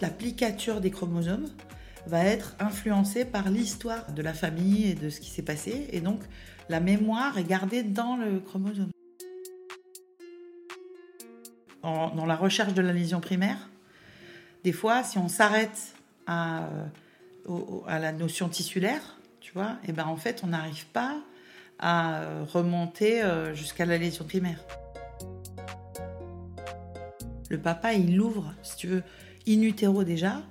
l'applicature des chromosomes va être influencée par l'histoire de la famille et de ce qui s'est passé. Et donc, la mémoire est gardée dans le chromosome. dans la recherche de la lésion primaire, des fois, si on s'arrête à, euh, à, la notion tissulaire, tu vois, et eh ben en fait, on n'arrive pas à remonter euh, jusqu'à la lésion primaire. Le papa, il ouvre, si tu veux, in utero déjà,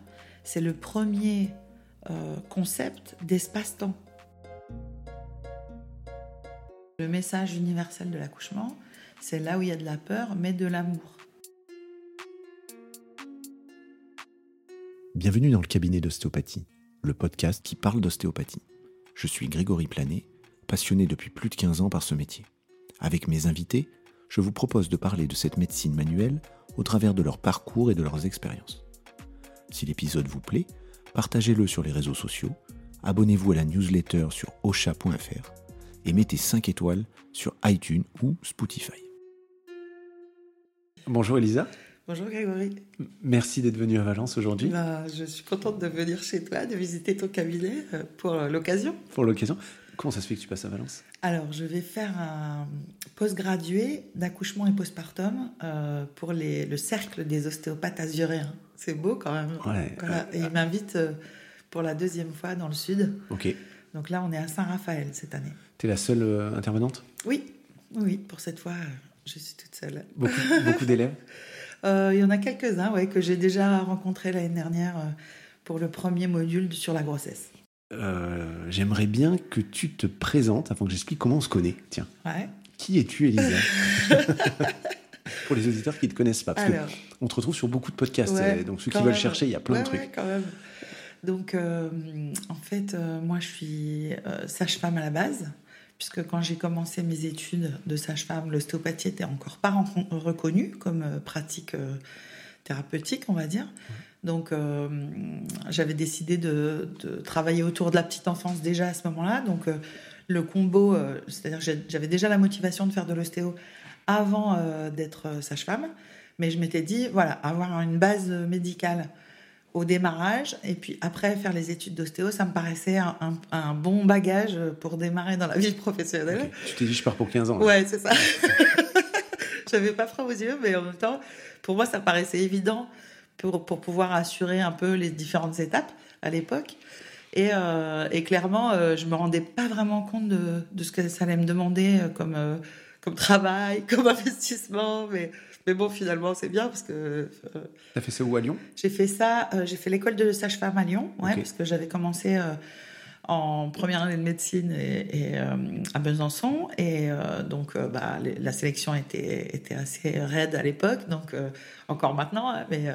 c'est le premier euh, concept d'espace-temps. Le message universel de l'accouchement, c'est là où il y a de la peur, mais de l'amour. Bienvenue dans le cabinet d'ostéopathie, le podcast qui parle d'ostéopathie. Je suis Grégory Planet, passionné depuis plus de 15 ans par ce métier. Avec mes invités, je vous propose de parler de cette médecine manuelle au travers de leur parcours et de leurs expériences. Si l'épisode vous plaît, partagez-le sur les réseaux sociaux, abonnez-vous à la newsletter sur osha.fr et mettez 5 étoiles sur iTunes ou Spotify. Bonjour Elisa. Bonjour Grégory. Merci d'être venu à Valence aujourd'hui. Bah, je suis contente de venir chez toi, de visiter ton cabinet euh, pour l'occasion. Pour l'occasion. Comment ça se fait que tu passes à Valence? Alors, je vais faire un post-gradué d'accouchement et postpartum euh, pour les, le cercle des ostéopathes azuréens. C'est beau quand même. Et il m'invite euh, pour la deuxième fois dans le sud. Ok. Donc là, on est à Saint-Raphaël cette année. Tu es la seule euh, intervenante? Oui, oui, pour cette fois, je suis toute seule. Beaucoup, beaucoup d'élèves? Il y en a quelques-uns ouais, que j'ai déjà rencontrés l'année dernière pour le premier module sur la grossesse. Euh, j'aimerais bien que tu te présentes afin que j'explique comment on se connaît. Tiens. Qui es-tu, Elisa? Pour les auditeurs qui ne te connaissent pas. Parce on te retrouve sur beaucoup de podcasts. donc, ceux qui veulent chercher, il y a plein de trucs. quand même. Donc, euh, en fait, euh, moi, je suis sage-femme à la base. Puisque quand j'ai commencé mes études de sage-femme, l'ostéopathie était encore pas reconnue comme pratique thérapeutique, on va dire. Donc, euh, j'avais décidé de, travailler autour de la petite enfance déjà à ce moment-là. Donc, euh, le combo, euh, c'est-à-dire que j'avais déjà la motivation de faire de l'ostéo avant d'être sage-femme. Mais je m'étais dit, voilà, avoir une base médicale au démarrage et puis après faire les études d'ostéo, ça me paraissait un, bon bagage pour démarrer dans la vie professionnelle. Tu t'es dit, je pars pour 15 ans. Ouais, c'est ça. J'avais pas froid aux yeux, mais en même temps, pour moi, ça paraissait évident pour, pour pouvoir assurer un peu les différentes étapes à l'époque. Et, euh, et, clairement, euh, je me rendais pas vraiment compte de, de, ce que ça allait me demander euh, comme, euh, comme travail, comme investissement. Mais, mais bon, finalement, c'est bien parce que. Tu as fait ça où à Lyon? J'ai fait ça, j'ai fait l'école de sage-femme à Lyon, ouais, parce que j'avais commencé en première année de médecine et, à Besançon. Et donc, bah, la sélection était, était assez raide à l'époque, donc encore maintenant. Hein, mais,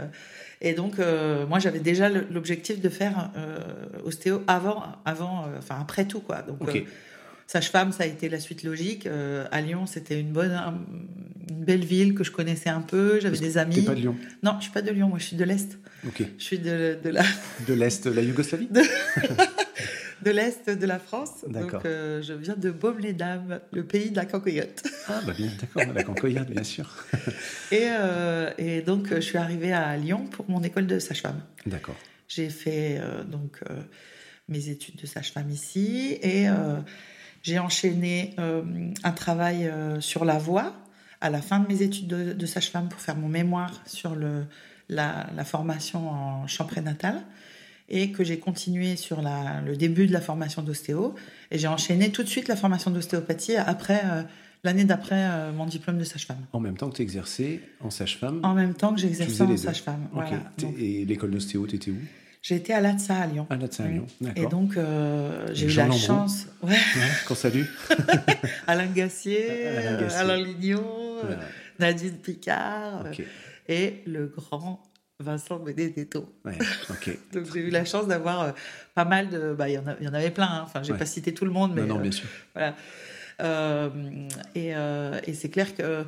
et donc, euh, moi, j'avais déjà l'objectif de faire euh, ostéo avant, avant euh, enfin après tout, quoi. Donc, sage-femme, ça a été la suite logique. à Lyon, c'était une bonne, une belle ville que je connaissais un peu. J'avais des amis. T'es pas de Lyon Non, je suis pas de Lyon. Moi, je suis de l'est. Ok. Je suis de, de la. De l'est, la Yougoslavie. de l'Est de la France. Donc, euh, je viens de Baume-les-Dames, le pays de la cancoyote. Ah, bah bien, d'accord, la cancoyote, bien sûr. et, euh, et, donc, je suis arrivée à Lyon pour mon école de sage-femme. D'accord. J'ai fait euh, donc mes études de sage-femme ici et j'ai enchaîné un travail sur la voix à la fin de mes études de, sage-femme pour faire mon mémoire sur le, la, la formation en champ prénatal et que j'ai continué sur la, le début de la formation d'ostéo. Et j'ai enchaîné tout de suite la formation d'ostéopathie après euh, l'année d'après euh, mon diplôme de sage-femme. En même temps que tu exerçais en sage-femme? En même temps que j'exerçais en sage-femme. Voilà. Et l'école d'ostéo, tu étais où? J'ai été à l'ATSA à Lyon. À l'ATSA à Lyon, d'accord. Et donc, euh, j'ai eu la chance. Ouais. ouais qu'on salue. Alain Gassier, Alain, Lignon, Nadine Picard. Et le grand Vincent Benedetto. Ouais. Donc j'ai eu la chance d'avoir euh, pas mal de. Bah, il y, en avait plein, hein. enfin, j'ai pas cité tout le monde, mais. Non, non bien euh, sûr. Voilà. Euh, et, et c'est clair que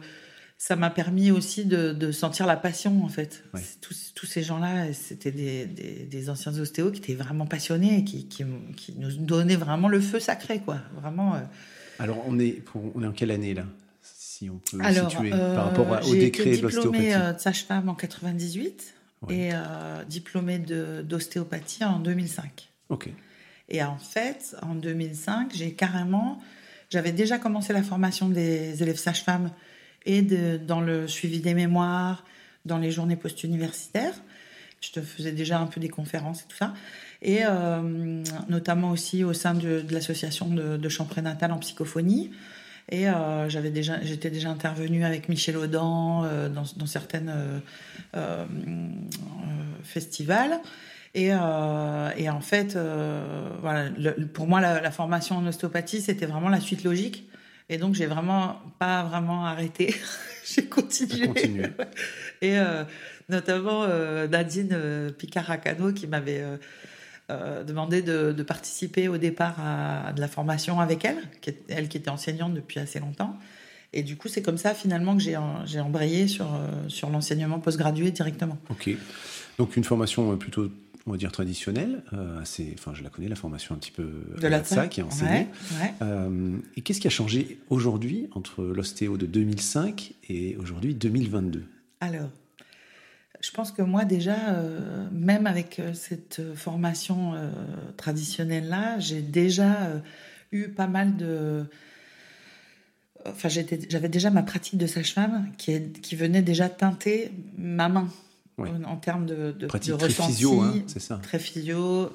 ça m'a permis aussi de, de, sentir la passion, en fait. Tous, tous, ces gens-là, c'était des, des, des, anciens ostéos qui étaient vraiment passionnés et qui, qui, qui, nous donnaient vraiment le feu sacré, quoi. Vraiment. Alors, on est, on est en quelle année, là si on peut Alors, situer par rapport au décré de l'ostéopathie J'ai été diplômée de sage-femme en 98 et diplômée d'ostéopathie en 2005. Ok. Et en fait, en 2005, j'ai carrément, j'avais déjà commencé la formation des élèves sages-femmes et dans le suivi des mémoires, dans les journées post-universitaires. Je te faisais déjà un peu des conférences et tout ça. Et euh, notamment aussi au sein de, l'association de, de prénatal en psychophonie. Et euh, j'avais déjà, j'étais déjà intervenue avec Michel Audin euh, dans, dans, certaines festivals. Et, et, en fait, voilà, pour moi, la, la, formation en ostéopathie, c'était vraiment la suite logique. Et donc, j'ai vraiment pas vraiment arrêté. j'ai continué. continué. Et notamment Nadine Picard-Racano qui m'avait euh, demandé de, participer au départ à, de la formation avec elle, qui elle qui était enseignante depuis assez longtemps. Et du coup, c'est comme ça finalement que j'ai embrayé sur, euh, sur l'enseignement postgradué directement. Ok. Donc une formation euh, plutôt, on va dire, traditionnelle. assez, enfin, je la connais, la formation un petit peu de la ça qui est enseignée. et qu'est-ce qui a changé aujourd'hui entre l'ostéo de 2005 et aujourd'hui 2022 Alors, je pense que moi déjà, euh, même avec euh, cette formation euh, traditionnelle-là, j'ai déjà eu pas mal de... Enfin, j'avais déjà ma pratique de sage-femme qui, qui venait déjà teinter ma main. En, termes de, de, Pratique très physio, hein, c'est ça. Très physio.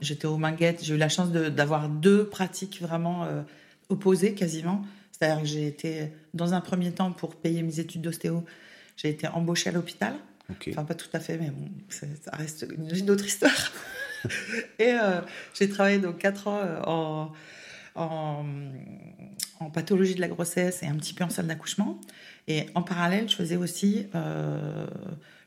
J'étais au Minguette, j'ai eu la chance d'avoir deux pratiques vraiment opposées quasiment. C'est-à-dire que j'ai été, dans un premier temps, pour payer mes études d'ostéo, j'ai été embauchée à l'hôpital. Enfin, pas tout à fait, mais bon, ça reste une, autre histoire. et euh, j'ai travaillé donc 4 ans euh, en, en, en, pathologie de la grossesse et un petit peu en salle d'accouchement. Et en parallèle, je faisais aussi, euh,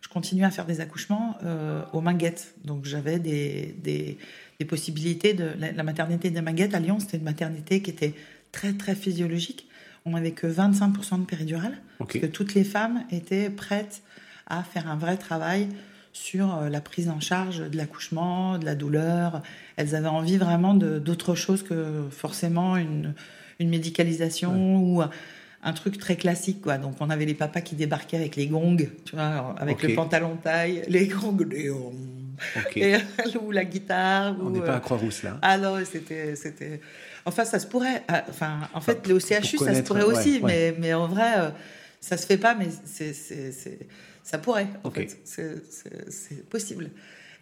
je continuais à faire des accouchements euh, aux Minguettes. Donc j'avais des, des, des, possibilités de. La, maternité des Minguettes à Lyon, c'était une maternité qui était très, très physiologique on n'avait que 25% de péridurale, parce que toutes les femmes étaient prêtes à faire un vrai travail sur euh, la prise en charge de l'accouchement, de la douleur. Elles avaient envie vraiment d'autre chose que forcément une, médicalisation ou un truc très classique. Quoi. Donc on avait les papas qui débarquaient avec les gongs, tu vois, avec le pantalon taille, les gongs, les ou la guitare. On n'est pas à Croix-Rousse là. Ah non, c'était Enfin, ça se pourrait. Euh, enfin, en fait, le CHU, ça se pourrait aussi, Mais, mais en vrai, euh, ça se fait pas, mais c'est, ça pourrait. En fait. C'est possible.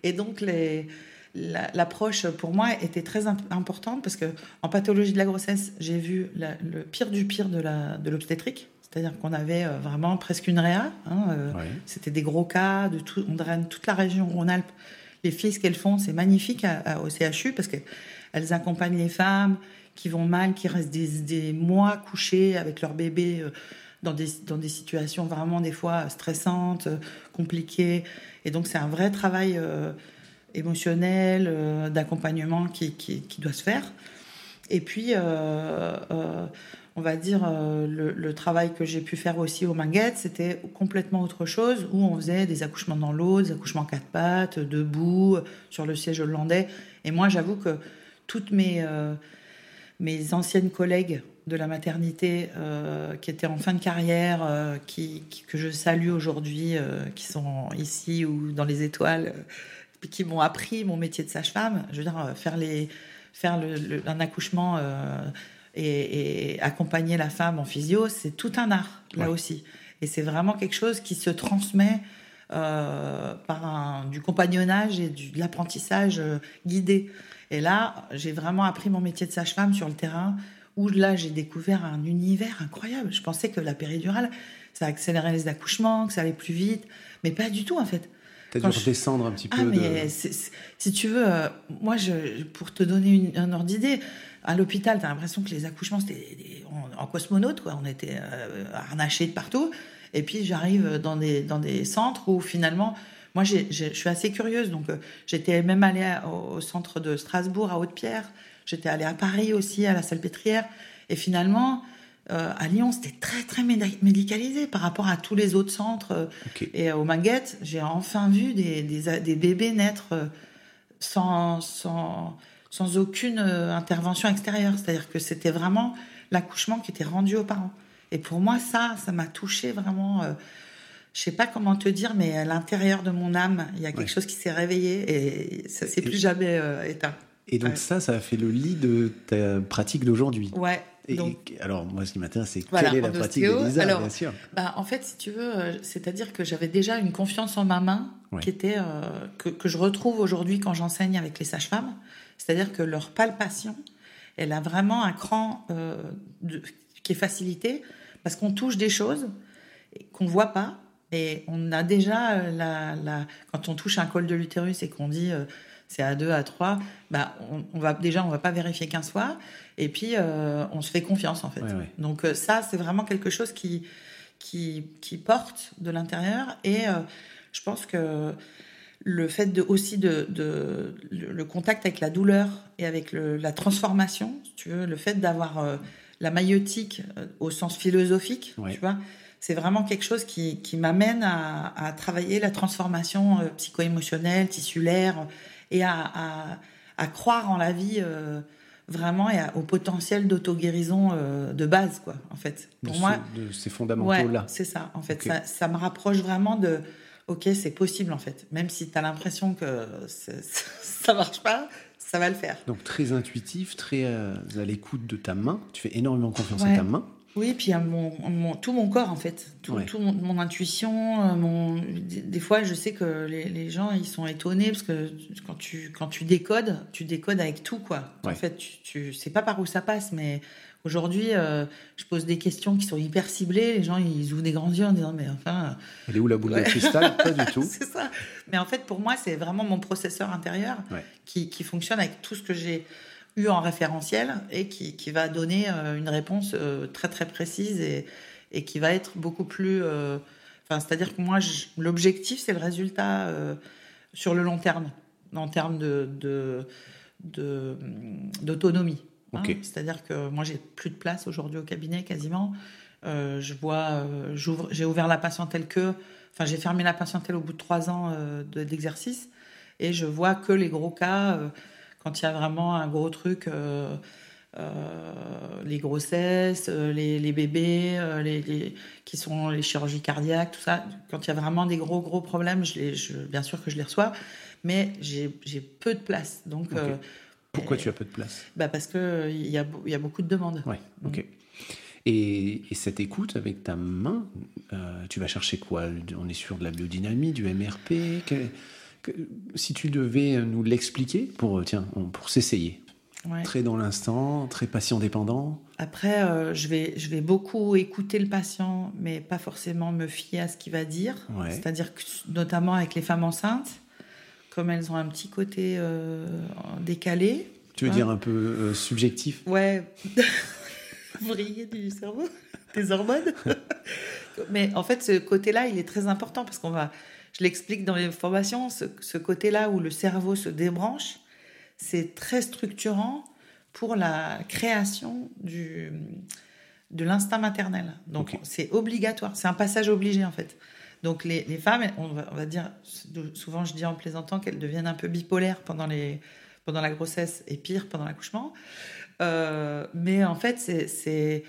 Et donc, les, l'approche pour moi était très importante parce que en pathologie de la grossesse, j'ai vu le pire du pire de la de l'obstétrique. C'est-à-dire qu'on avait euh, vraiment presque une réa. Hein, c'était des gros cas, de tout, on draine toute la région Rhône-Alpes. Les filles, ce qu'elles font, c'est magnifique au CHU parce que elles accompagnent les femmes qui vont mal, qui restent des, mois couchées avec leur bébé euh, dans des, dans des situations vraiment des fois stressantes, compliquées. Et donc c'est un vrai travail euh, émotionnel, euh, d'accompagnement qui, qui, doit se faire. Et puis, on va dire, le, travail que j'ai pu faire aussi au Manguette, c'était complètement autre chose, où on faisait des accouchements dans l'eau, des accouchements quatre pattes, debout, sur le siège hollandais. Et moi, j'avoue que toutes mes, euh, mes anciennes collègues de la maternité euh, qui étaient en fin de carrière, euh, qui, que je salue aujourd'hui, qui sont ici ou dans les étoiles, qui m'ont appris mon métier de sage-femme. Je veux dire, faire, les, faire le, un accouchement et, accompagner la femme en physio, c'est tout un art, là aussi. Et c'est vraiment quelque chose qui se transmet par un, du compagnonnage et du, de l'apprentissage guidé. Et là, j'ai vraiment appris mon métier de sage-femme sur le terrain, où là, j'ai découvert un univers incroyable. Je pensais que la péridurale, ça accélérait les accouchements, que ça allait plus vite, mais pas du tout en fait. T'as dû redescendre un petit ah, peu. mais si tu veux, euh, moi, je, pour te donner un ordre d'idée, à l'hôpital, tu as l'impression que les accouchements, c'était en, cosmonaute, quoi. On était euh, harnachés de partout. Et puis, j'arrive dans des, dans des centres où finalement, moi, je suis assez curieuse, donc euh, j'étais même allée au, centre de Strasbourg, à Haute-Pierre. J'étais allée à Paris aussi, à la Salpêtrière. Et finalement, euh, à Lyon, c'était très très médicalisé par rapport à tous les autres centres. Et au Manguette, j'ai enfin vu des, des, des, bébés naître euh, sans, sans, sans aucune intervention extérieure. C'est-à-dire que c'était vraiment l'accouchement qui était rendu aux parents. Et pour moi, ça, ça m'a touché vraiment je sais pas comment te dire, mais à l'intérieur de mon âme, il y a quelque Ouais. chose qui s'est réveillé et ça s'est plus jamais euh, éteint. Et donc Ouais. ça, ça a fait le lit de ta pratique d'aujourd'hui. Ouais. Et, donc, et- alors moi, ce qui m'intéresse, c'est Voilà, quelle est la pratique d'Elisa, bien sûr. bah, en fait, si tu veux, euh, c'est-à-dire que j'avais déjà une confiance en ma main Ouais. qui était euh, que, que je retrouve aujourd'hui quand j'enseigne avec les sages-femmes. C'est-à-dire que leur palpation, elle a vraiment un cran euh, de- qui est facilité parce qu'on touche des choses qu'on voit pas et on a déjà la, la- quand on touche un col de l'utérus et qu'on dit euh, c'est à 2 à 3 bah on, on va déjà on va pas vérifier 15 fois et puis euh, on se fait confiance en fait Ouais, ouais. donc euh, ça c'est vraiment quelque chose qui qui, qui porte de l'intérieur et euh, je pense que le fait de aussi de, de- le, contact avec la douleur et avec le- la transformation si tu veux le fait d'avoir euh, la maïotique au sens philosophique Ouais. tu vois c'est vraiment quelque chose qui, qui m'amène à, à travailler la transformation psycho-émotionnelle, tissulaire, et à, à, à croire en la vie euh, vraiment et à- au potentiel d'auto-guérison euh, de base, quoi, en fait. De, Pour ce- moi, de ces ouais, fondamentaux-là. c'est ça, en fait. Ça, ça me rapproche vraiment de, ok, c'est possible, en fait. Même si tu as l'impression que ça marche pas, ça va le faire. Donc très intuitif, très euh, à l'écoute de ta main. Tu fais énormément confiance à Ouais. ta main. Oui, puis mon, mon- tout mon corps en fait, tout, Ouais. tout mon, mon intuition, euh, mon, des, des fois je sais que les, les gens ils sont étonnés parce que quand tu quand tu décodes, tu décodes avec tout quoi. En fait, tu, tu sais pas par où ça passe, mais aujourd'hui euh, je pose des questions qui sont hyper ciblées, les gens ils ouvrent des grands yeux en disant mais enfin Elle est où la boule Ouais. de cristal? Pas du tout. c'est ça. Mais en fait, pour moi, c'est vraiment mon processeur intérieur qui, qui fonctionne avec tout ce que j'ai eu en référentiel et qui, qui va donner euh, une réponse euh, très très précise et, et qui va être beaucoup plus. euh, Enfin, c'est-à-dire que moi, je- l'objectif, c'est le résultat euh, sur le long terme, en termes de de- de- d'autonomie. hein. C'est-à-dire que moi, j'ai plus de place aujourd'hui au cabinet quasiment. Euh, je vois, j'ouvre- j'ai ouvert la patientèle que, enfin, j'ai fermé la patientèle au bout de trois ans de- d'exercice et je vois que les gros cas quand il y a vraiment un gros truc, euh, euh, les grossesses, euh, les, les bébés, les, les- qui sont les chirurgies cardiaques, tout ça. Quand il y a vraiment des gros gros problèmes, je les, je- bien sûr que je les reçois, mais j'ai peu de place. Donc, Pourquoi tu as peu de place? bah parce que il y a, y a beaucoup de demandes. Ouais, ok. Et, et cette écoute avec ta main, euh, tu vas chercher quoi? On est sur de la biodynamie, du MRP Si tu devais nous l'expliquer, pour, euh, tiens, pour s'essayer. Ouais. Très dans l'instant, très patient dépendant. Après, euh, je, vais, je vais beaucoup écouter le patient, mais pas forcément me fier à ce qu'il va dire. Ouais. C'est-à-dire que, notamment avec les femmes enceintes, comme elles ont un petit côté euh, décalé. Tu veux Ouais. dire un peu euh, subjectif? Ouais, vriller du cerveau, des hormones. mais en fait, ce côté-là, il est très important parce qu'on va, je l'explique dans les formations, ce, ce côté-là où le cerveau se débranche, c'est très structurant pour la création du, de l'instinct maternel. Donc c'est obligatoire, c'est un passage obligé en fait. Donc les, les femmes, on va, on va dire, souvent je dis en plaisantant qu'elles deviennent un peu bipolaires pendant, les, pendant la grossesse et pire pendant l'accouchement. Euh, mais en fait, c'est-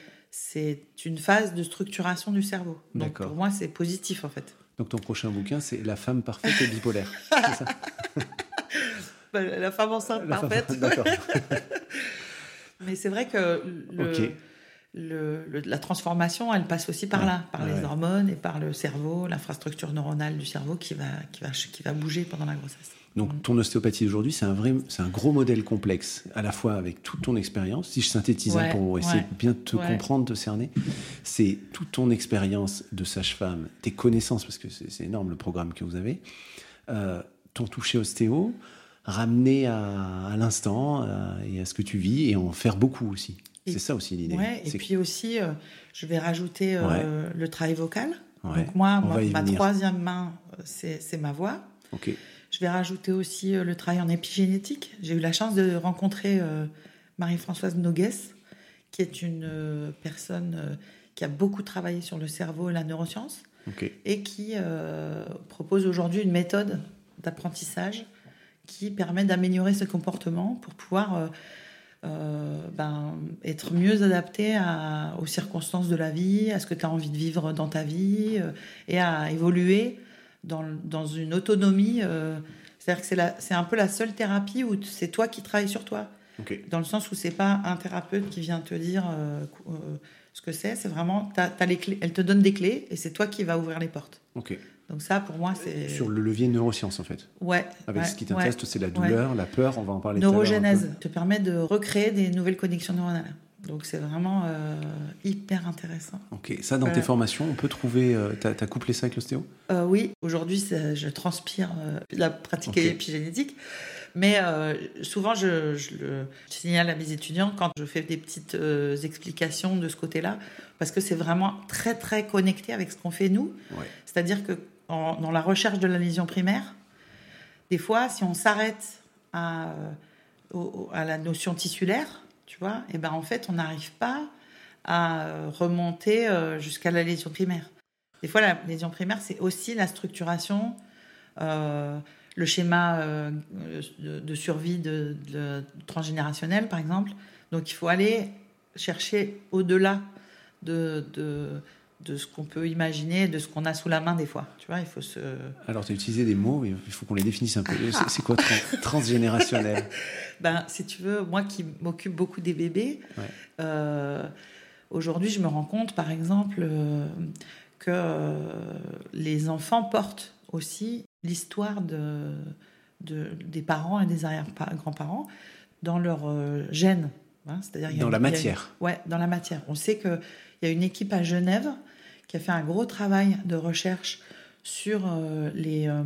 une phase de structuration du cerveau. Donc pour moi, c'est positif en fait. Donc ton prochain bouquin, c'est La femme parfaite et bipolaire. C'est ça Bah, La femme enceinte La femme- parfaite. D'accord. Mais c'est vrai que le, Ok. Le- le- la transformation, elle passe aussi par Ouais. là, par Ouais, les ouais. hormones et par le cerveau, l'infrastructure neuronale du cerveau qui va, qui va, qui va bouger pendant la grossesse. Donc ton ostéopathie d'aujourd'hui, c'est un vrai, c'est un gros modèle complexe, à la fois avec toute ton expérience. Si je synthétise pour essayer de bien te comprendre, te cerner, c'est toute ton expérience de sage-femme, tes connaissances, parce que c'est c'est énorme le programme que vous avez, euh, ton toucher ostéo, ramener à, à l'instant euh, et à ce que tu vis et en faire beaucoup aussi. C'est ça aussi l'idée. Ouais, et puis aussi, euh, je vais rajouter euh, le travail vocal. Ouais, Donc moi, ma venir. troisième main, euh, c'est ma voix. Je vais rajouter aussi le travail en épigénétique. J'ai eu la chance de rencontrer Marie-Françoise Nogues, qui est une personne qui a beaucoup travaillé sur le cerveau et la neuroscience, et qui propose aujourd'hui une méthode d'apprentissage qui permet d'améliorer ce comportement pour pouvoir ben, être mieux adapté à, aux circonstances de la vie, à ce que tu as envie de vivre dans ta vie et à évoluer dans, dans une autonomie. C'est-à-dire que c'est un peu la seule thérapie où c'est toi qui travailles sur toi. Dans le sens où c'est pas un thérapeute qui vient te dire ce que c'est. C'est vraiment, as, les clés, elle te donne des clés et c'est toi qui vas ouvrir les portes. Donc ça, pour moi, c'est... Sur le levier neurosciences, en fait. Ouais. Avec ce qui t'intéresse, c'est la douleur, la peur, on va en parler Neurogénèse te permet de recréer des nouvelles connexions neuronales. Donc c'est vraiment euh, hyper intéressant. Ok, ça dans tes formations, on peut trouver. Euh, tu as, couplé ça avec l'ostéo? Euh, Oui, aujourd'hui je transpire la pratique épigénétique. Mais souvent, je, le signale à mes étudiants quand je fais des petites explications de ce côté-là, parce que c'est vraiment très, très connecté avec ce qu'on fait nous. C'est-à-dire que dans la recherche de la lésion primaire, des fois, si on s'arrête à, à la notion tissulaire, tu vois, et ben en fait, on n'arrive pas à remonter euh, jusqu'à la lésion primaire. Des fois, la lésion primaire, c'est aussi la structuration, euh, le schéma euh, de, survie de, transgénérationnel, par exemple. Donc, il faut aller chercher au-delà de, de ce qu'on peut imaginer, de ce qu'on a sous la main des fois. Tu vois, il faut se. Alors, tu as utilisé des mots, il faut qu'on les définisse un peu. C'est quoi transgénérationnel? Ben, si tu veux, moi qui m'occupe beaucoup des bébés, euh, aujourd'hui, je me rends compte, par exemple, euh, que euh, les enfants portent aussi l'histoire de, de, des parents et des arrière-grands-parents dans leur gène. Hein, c'est-à-dire dans la matière. ouais, dans la matière. On sait qu'il y a une équipe à Genève qui a fait un gros travail de recherche sur euh, les, euh,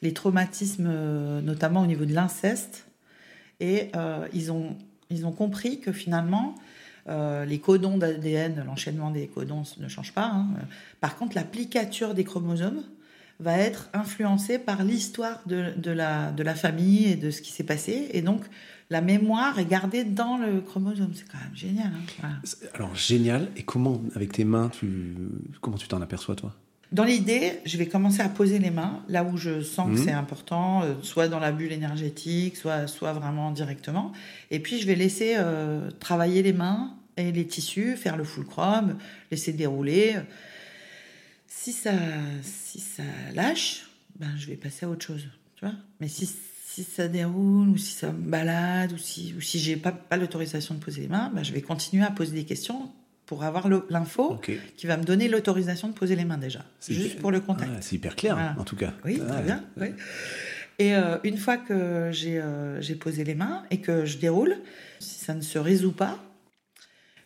les, traumatismes, euh, notamment au niveau de l'inceste. Et ils, ont, ils ont compris que finalement, les codons d'ADN, l'enchaînement des codons ne change pas. Hein. Par contre, l'applicature des chromosomes va être influencée par l'histoire de, de, la, de la famille et de ce qui s'est passé. Et donc, la mémoire est gardée dans le chromosome. C'est quand même génial. Hein, Alors génial. Et comment, avec tes mains, tu comment tu t'en aperçois toi? Dans l'idée, je vais commencer à poser les mains là où je sens que mhm. c'est important, euh, soit dans la bulle énergétique, soit soit vraiment directement. Et puis je vais laisser euh, travailler les mains et les tissus, faire le fulcrum, laisser dérouler. Si ça si ça lâche, ben je vais passer à autre chose. Tu vois Mais si si ça déroule ou si ça me balade ou si, ou si j'ai pas, pas l'autorisation de poser les mains, bah, je vais continuer à poser des questions pour avoir l'info qui va me donner l'autorisation de poser les mains déjà, juste pour le contact. c'est hyper clair en tout cas. Oui, très bien. Et euh, une fois que euh, j'ai posé les mains et que je déroule, si ça ne se résout pas,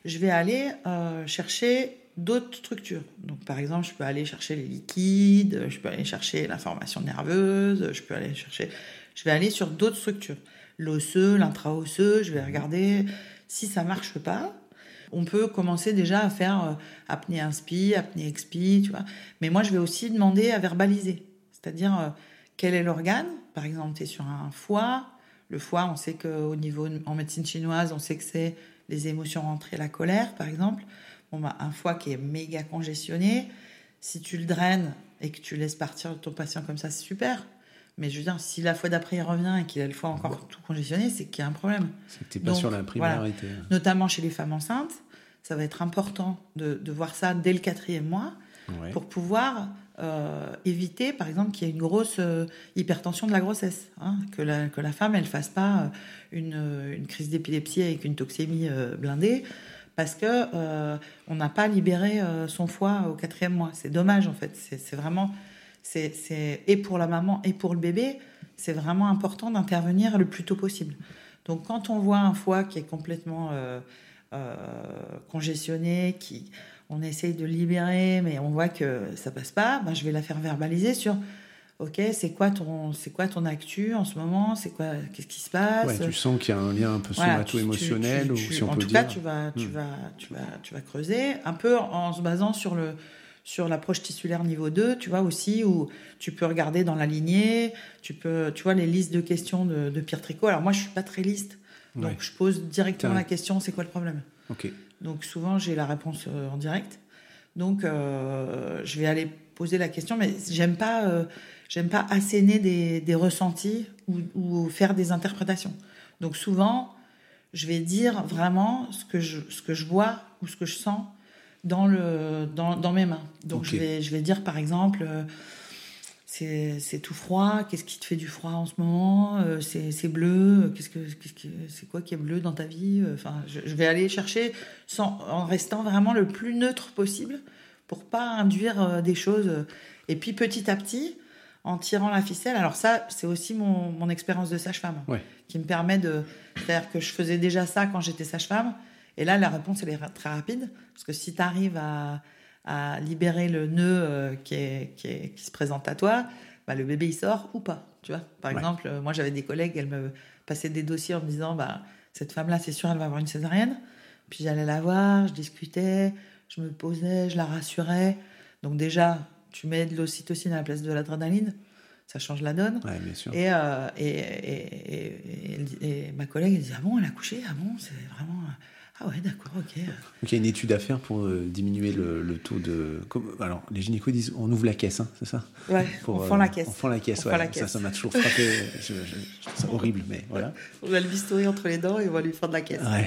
je vais aller euh, chercher d'autres structures. Donc, par exemple, je peux aller chercher les liquides, je peux aller chercher l'information nerveuse, je peux aller chercher je vais aller sur d'autres structures. L'osseux, l'intra-osseux, je vais regarder si ça marche pas. On peut commencer déjà à faire euh, apnée inspi, apnée expi, tu vois. Mais moi, je vais aussi demander à verbaliser. C'est-à-dire, euh, quel est l'organe? Par exemple, tu es sur un foie. Le foie, on sait qu'au niveau, en médecine chinoise, on sait que c'est les émotions rentrées, la colère, par exemple. Bon, bah, un foie qui est méga congestionné, si tu le draines et que tu laisses partir ton patient comme ça, c'est super. Mais je veux dire, si la fois d'après il revient et qu'il a le foie encore tout congestionné, c'est qu'il y a un problème. C'est que tu pas sur la primarité. Notamment chez les femmes enceintes, ça va être important de, de voir ça dès le quatrième mois pour pouvoir euh, éviter, par exemple, qu'il y ait une grosse euh, hypertension de la grossesse. Hein, que, la, que la femme, elle fasse pas euh, une, une crise d'épilepsie avec une toxémie blindée parce que on n'a pas libéré son foie au quatrième mois. C'est dommage, en fait. C'est vraiment c'est et pour la maman et pour le bébé, c'est vraiment important d'intervenir le plus tôt possible. Donc quand on voit un foie qui est complètement euh, euh, congestionné, qui on essaye de libérer, mais on voit que ça passe pas, ben je vais la faire verbaliser sur Ok, c'est quoi ton, c'est quoi ton actu en ce moment? C'est quoi, qu'est-ce qui se passe? Tu sens qu'il y a un lien un peu somato-émotionnel ou si on en tout cas, tu vas, tu hmm. vas, tu vas, tu vas creuser un peu en se basant sur le sur l'approche tissulaire niveau 2, tu vois aussi, où tu peux regarder dans la lignée, tu peux, tu vois, les listes de questions de, Pierre Tricot. Alors moi, je suis pas très liste, donc je pose directement la question, c'est quoi le problème? Ok. Donc souvent, j'ai la réponse euh, en direct. Donc euh, je vais aller poser la question, mais j'aime pas, euh, j'aime pas asséner des, ressentis ou, ou, faire des interprétations. Donc souvent, je vais dire vraiment ce que je, ce que je vois ou ce que je sens dans, le, dans, dans mes mains. Donc je, vais, je vais dire par exemple, euh, c'est tout froid, qu'est-ce qui te fait du froid en ce moment Euh, C'est bleu, qu'est-ce que qu'est-ce que- c'est quoi qui est bleu dans ta vie Enfin, je, je vais aller chercher sans, en restant vraiment le plus neutre possible pour pas induire euh, des choses. Et puis petit à petit, en tirant la ficelle, alors ça, c'est aussi mon, mon expérience de sage-femme Ouais. qui me permet de. C'est-à-dire que je faisais déjà ça quand j'étais sage-femme. Et là, la réponse, elle est très rapide. Parce que si tu arrives à, à libérer le nœud euh, qui, est, qui, est- qui se présente à toi, bah, le bébé, il sort ou pas. Tu vois Par Ouais. exemple, euh, moi, j'avais des collègues, elles me passaient des dossiers en me disant bah, cette femme-là, c'est sûr, elle va avoir une césarienne. Puis j'allais la voir, je discutais, je me posais, je la rassurais. Donc, déjà, tu mets de l'ocytocine à la place de l'adrénaline, ça change la donne. Ouais, bien sûr. Et, euh, ma collègue, elle dit Ah bon, elle a couché Ah bon, c'est vraiment. Ah ouais, d'accord, ok. Donc il y a une étude à faire pour euh, diminuer le, le taux de. comme- alors les gynécos disent on ouvre la caisse, hein, c'est ça? Ouais, Pour, on euh, fend la caisse. On fend la caisse, On fend ouais. la Ça, caisse. ça m'a toujours frappé. je, je- je trouve ça horrible, mais voilà. On va le bistouri entre les dents et on va lui faire de la caisse. Ouais,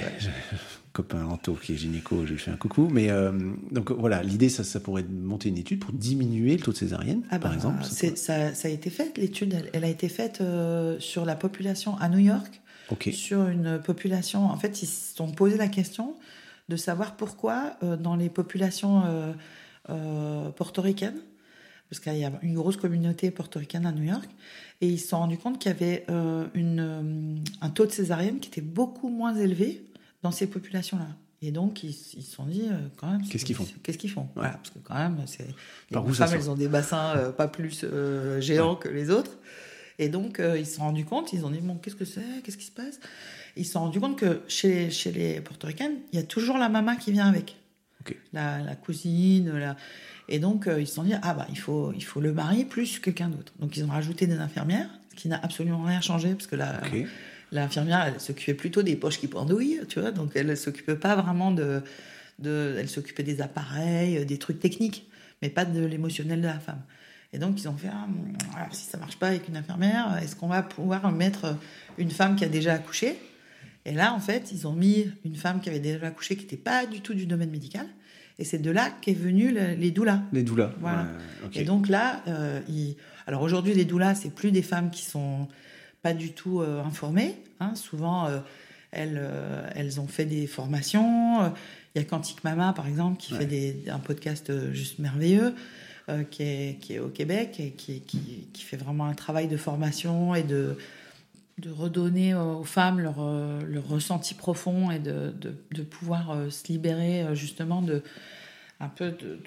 copain Anto qui est gynéco, je lui fais un coucou. Mais euh, donc voilà, l'idée, ça, ça pourrait être de monter une étude pour diminuer le taux de césarienne, Ah par bah, exemple. ça a été fait, l'étude, elle, elle a été faite euh, sur la population à New York, sur une population. En fait, ils se sont posé la question de savoir pourquoi euh, dans les populations portoricaines, parce qu'il y a une grosse communauté portoricaine à New York, et ils se sont rendus compte qu'il y avait une, un taux de césarienne qui était beaucoup moins élevé dans ces populations-là. Et donc, ils se sont dit, euh, quand même. Qu'est-ce qu'ils font? Qu'est-ce qu'ils font? Voilà, Parce que, quand même, c'est. Les femmes, elles ont des bassins euh, pas plus euh, géants que les autres. Et donc, ils se sont rendus compte, ils ont dit, bon, qu'est-ce que c'est? Qu'est-ce qui se passe? Ils se sont rendus compte que chez, chez les portoricaines, il y a toujours la maman qui vient avec. La, la cousine, la... Et donc, ils se sont dit, ah bah, il faut, il faut le mari plus quelqu'un d'autre. Donc, ils ont rajouté des infirmières, ce qui n'a absolument rien changé, parce que Ok. L'infirmière, elle s'occupait plutôt des poches qui pendouillent, tu vois, donc elle ne s'occupait pas vraiment de, de... Elle s'occupait des appareils, des trucs techniques, mais pas de l'émotionnel de la femme. Et donc, ils ont fait, ah, alors si ça marche pas avec une infirmière, est-ce qu'on va pouvoir mettre une femme qui a déjà accouché? Et là, en fait, ils ont mis une femme qui avait déjà accouché, qui n'était pas du tout du domaine médical. Et c'est de là qu'est venu le- les doulas. Les doulas. Voilà. ouais. Et donc là, euh, alors aujourd'hui, les doulas, c'est plus des femmes qui sont pas du tout euh, informées. hein. Souvent, euh, elles, euh, elles ont fait des formations. Il y a Quantique Mama, par exemple, qui Ouais. fait des, un podcast juste merveilleux, qui, est, qui est au Québec et qui, qui, qui fait vraiment un travail de formation et de, de redonner aux femmes leur, leur ressenti profond et de, de, de pouvoir se libérer justement de un peu de,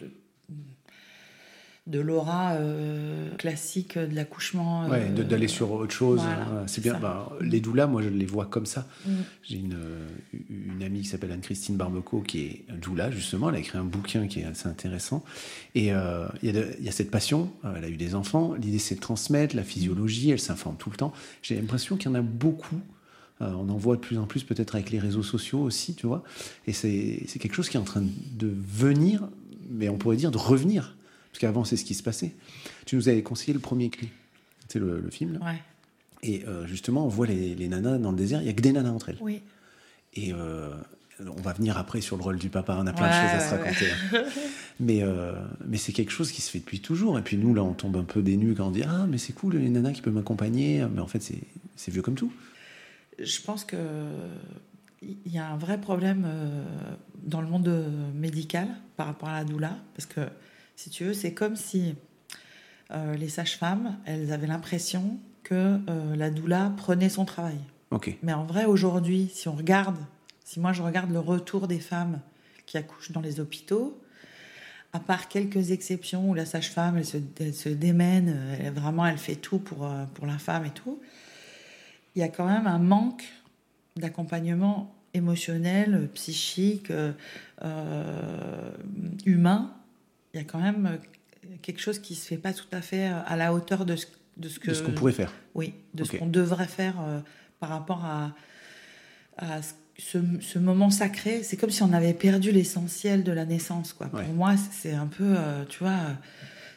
de, l'aura euh, classique de l'accouchement. Ouais, de- euh, d'aller sur autre chose. voilà, c'est bien. Bah, les doulas, moi, je les vois comme ça. Mm. J'ai une, euh, une amie qui s'appelle Anne-Christine Barbeco, qui est doula, justement. Elle a écrit un bouquin qui est assez intéressant. Et euh, il y, y a cette passion. Elle a eu des enfants. L'idée, c'est de transmettre la physiologie. Elle s'informe tout le temps. J'ai l'impression qu'il y en a beaucoup. On en voit de plus en plus, peut-être avec les réseaux sociaux aussi, tu vois. Et c'est quelque chose qui est en train de venir, mais on pourrait dire de revenir. Parce qu'avant, c'est ce qui se passait. Tu nous avais conseillé le premier cri. C'est le, le film. là. Ouais, Et euh, justement, on voit les, les nanas dans le désert. Il y a que des nanas entre elles. oui. Et euh, on va venir après sur le rôle du papa. On a plein de choses à se raconter. Mais, euh, mais c'est quelque chose qui se fait depuis toujours. Et puis nous, là, on tombe un peu des nues quand on dit Ah, mais c'est cool, les nanas qui peuvent m'accompagner. Mais en fait, c'est vieux comme tout. Je pense que il y a un vrai problème dans le monde médical par rapport à la doula, parce que si tu veux, c'est comme si euh, les sages-femmes, elles avaient l'impression que euh, la doula prenait son travail. Ok. Mais en vrai, aujourd'hui, si on regarde, si moi je regarde le retour des femmes qui accouchent dans les hôpitaux, à part quelques exceptions où la sage-femme, elle se, elle se démène, elle, vraiment, elle fait tout pour, euh, pour la femme et tout, il y a quand même un manque d'accompagnement émotionnel, psychique, euh, humain. Il y a quand même euh, quelque chose qui se fait pas tout à fait à la hauteur de ce, de ce que De ce qu'on pourrait faire. oui, de ce qu'on devrait faire euh, par rapport à, à ce, ce moment sacré. C'est comme si on avait perdu l'essentiel de la naissance. Quoi. Ouais. Pour moi, c'est un peu, euh, tu vois,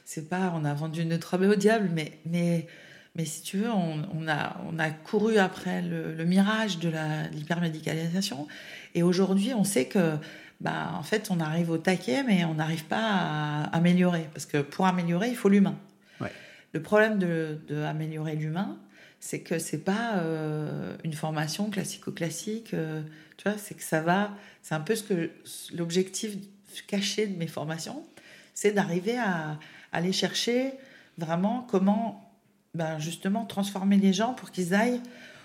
c'est pas, on a vendu notre robe au diable, mais, mais, Mais si tu veux, on, a, on a couru après le, mirage de l'hypermédicalisation. Et aujourd'hui, on sait que, bah, en fait, on arrive au taquet, mais on n'arrive pas à améliorer. Parce que pour améliorer, il faut l'humain. Le problème de, améliorer l'humain, c'est que c'est pas euh, une formation classico-classique. Euh, tu vois, c'est que ça va. C'est un peu ce que l'objectif caché de mes formations, c'est d'arriver à, aller chercher vraiment comment, ben justement, transformer les gens pour qu'ils aillent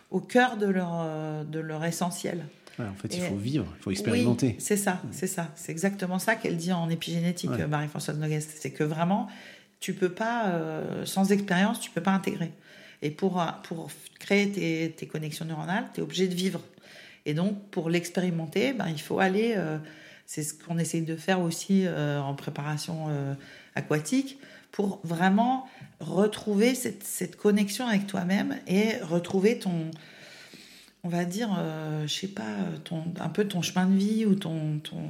au cœur de leur, euh, de leur essentiel. En fait, il faut vivre, il faut expérimenter. Oui, c'est ça, c'est ça. C'est exactement ça qu'elle dit en épigénétique, Marie-Françoise Nogues. C'est que vraiment, tu peux pas, euh, sans expérience, tu peux pas intégrer. Et pour, pour créer tes, tes connexions neuronales, tu es obligé de vivre. Et donc, pour l'expérimenter, ben, il faut aller. Euh, c'est ce qu'on essaye de faire aussi en préparation aquatique pour vraiment retrouver cette, cette connexion avec toi-même et retrouver ton, on va dire, euh, je sais pas, ton, un peu ton chemin de vie ou ton, ton,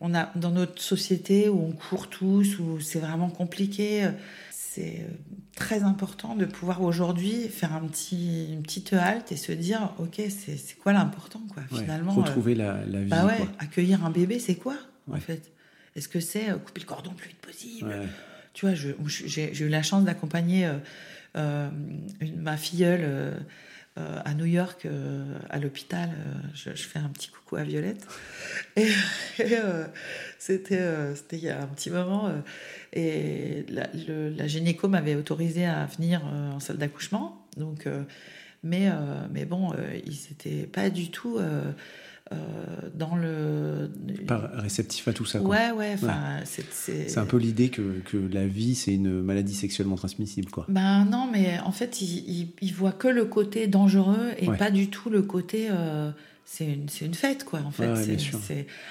on a dans notre société où on court tous, où c'est vraiment compliqué. C'est très important de pouvoir aujourd'hui faire un petit, une petite halte et se dire, ok, c'est quoi l'important, quoi. finalement, retrouver la, la, vie. Bah ouais, accueillir un bébé, c'est quoi, en fait? Est-ce que c'est euh, couper le cordon le plus vite possible? Tu vois, j'ai eu la chance d'accompagner euh, euh, ma filleule euh, à New York, à l'hôpital. Je, fais un petit coucou à Violette. Et, c'était il y a un petit moment. et la, la gynéco m'avait autorisé à venir en salle d'accouchement. Donc, mais, mais bon, ils n'étaient pas du tout euh, dans le. Pas réceptif à tout ça. Quoi. Ouais, ouais. C'est un peu l'idée que, que, la vie, c'est une maladie sexuellement transmissible, quoi. Ben non, mais en fait, il, il, voit que le côté dangereux et pas du tout le côté. Euh, c'est une, une, fête, quoi, en fait.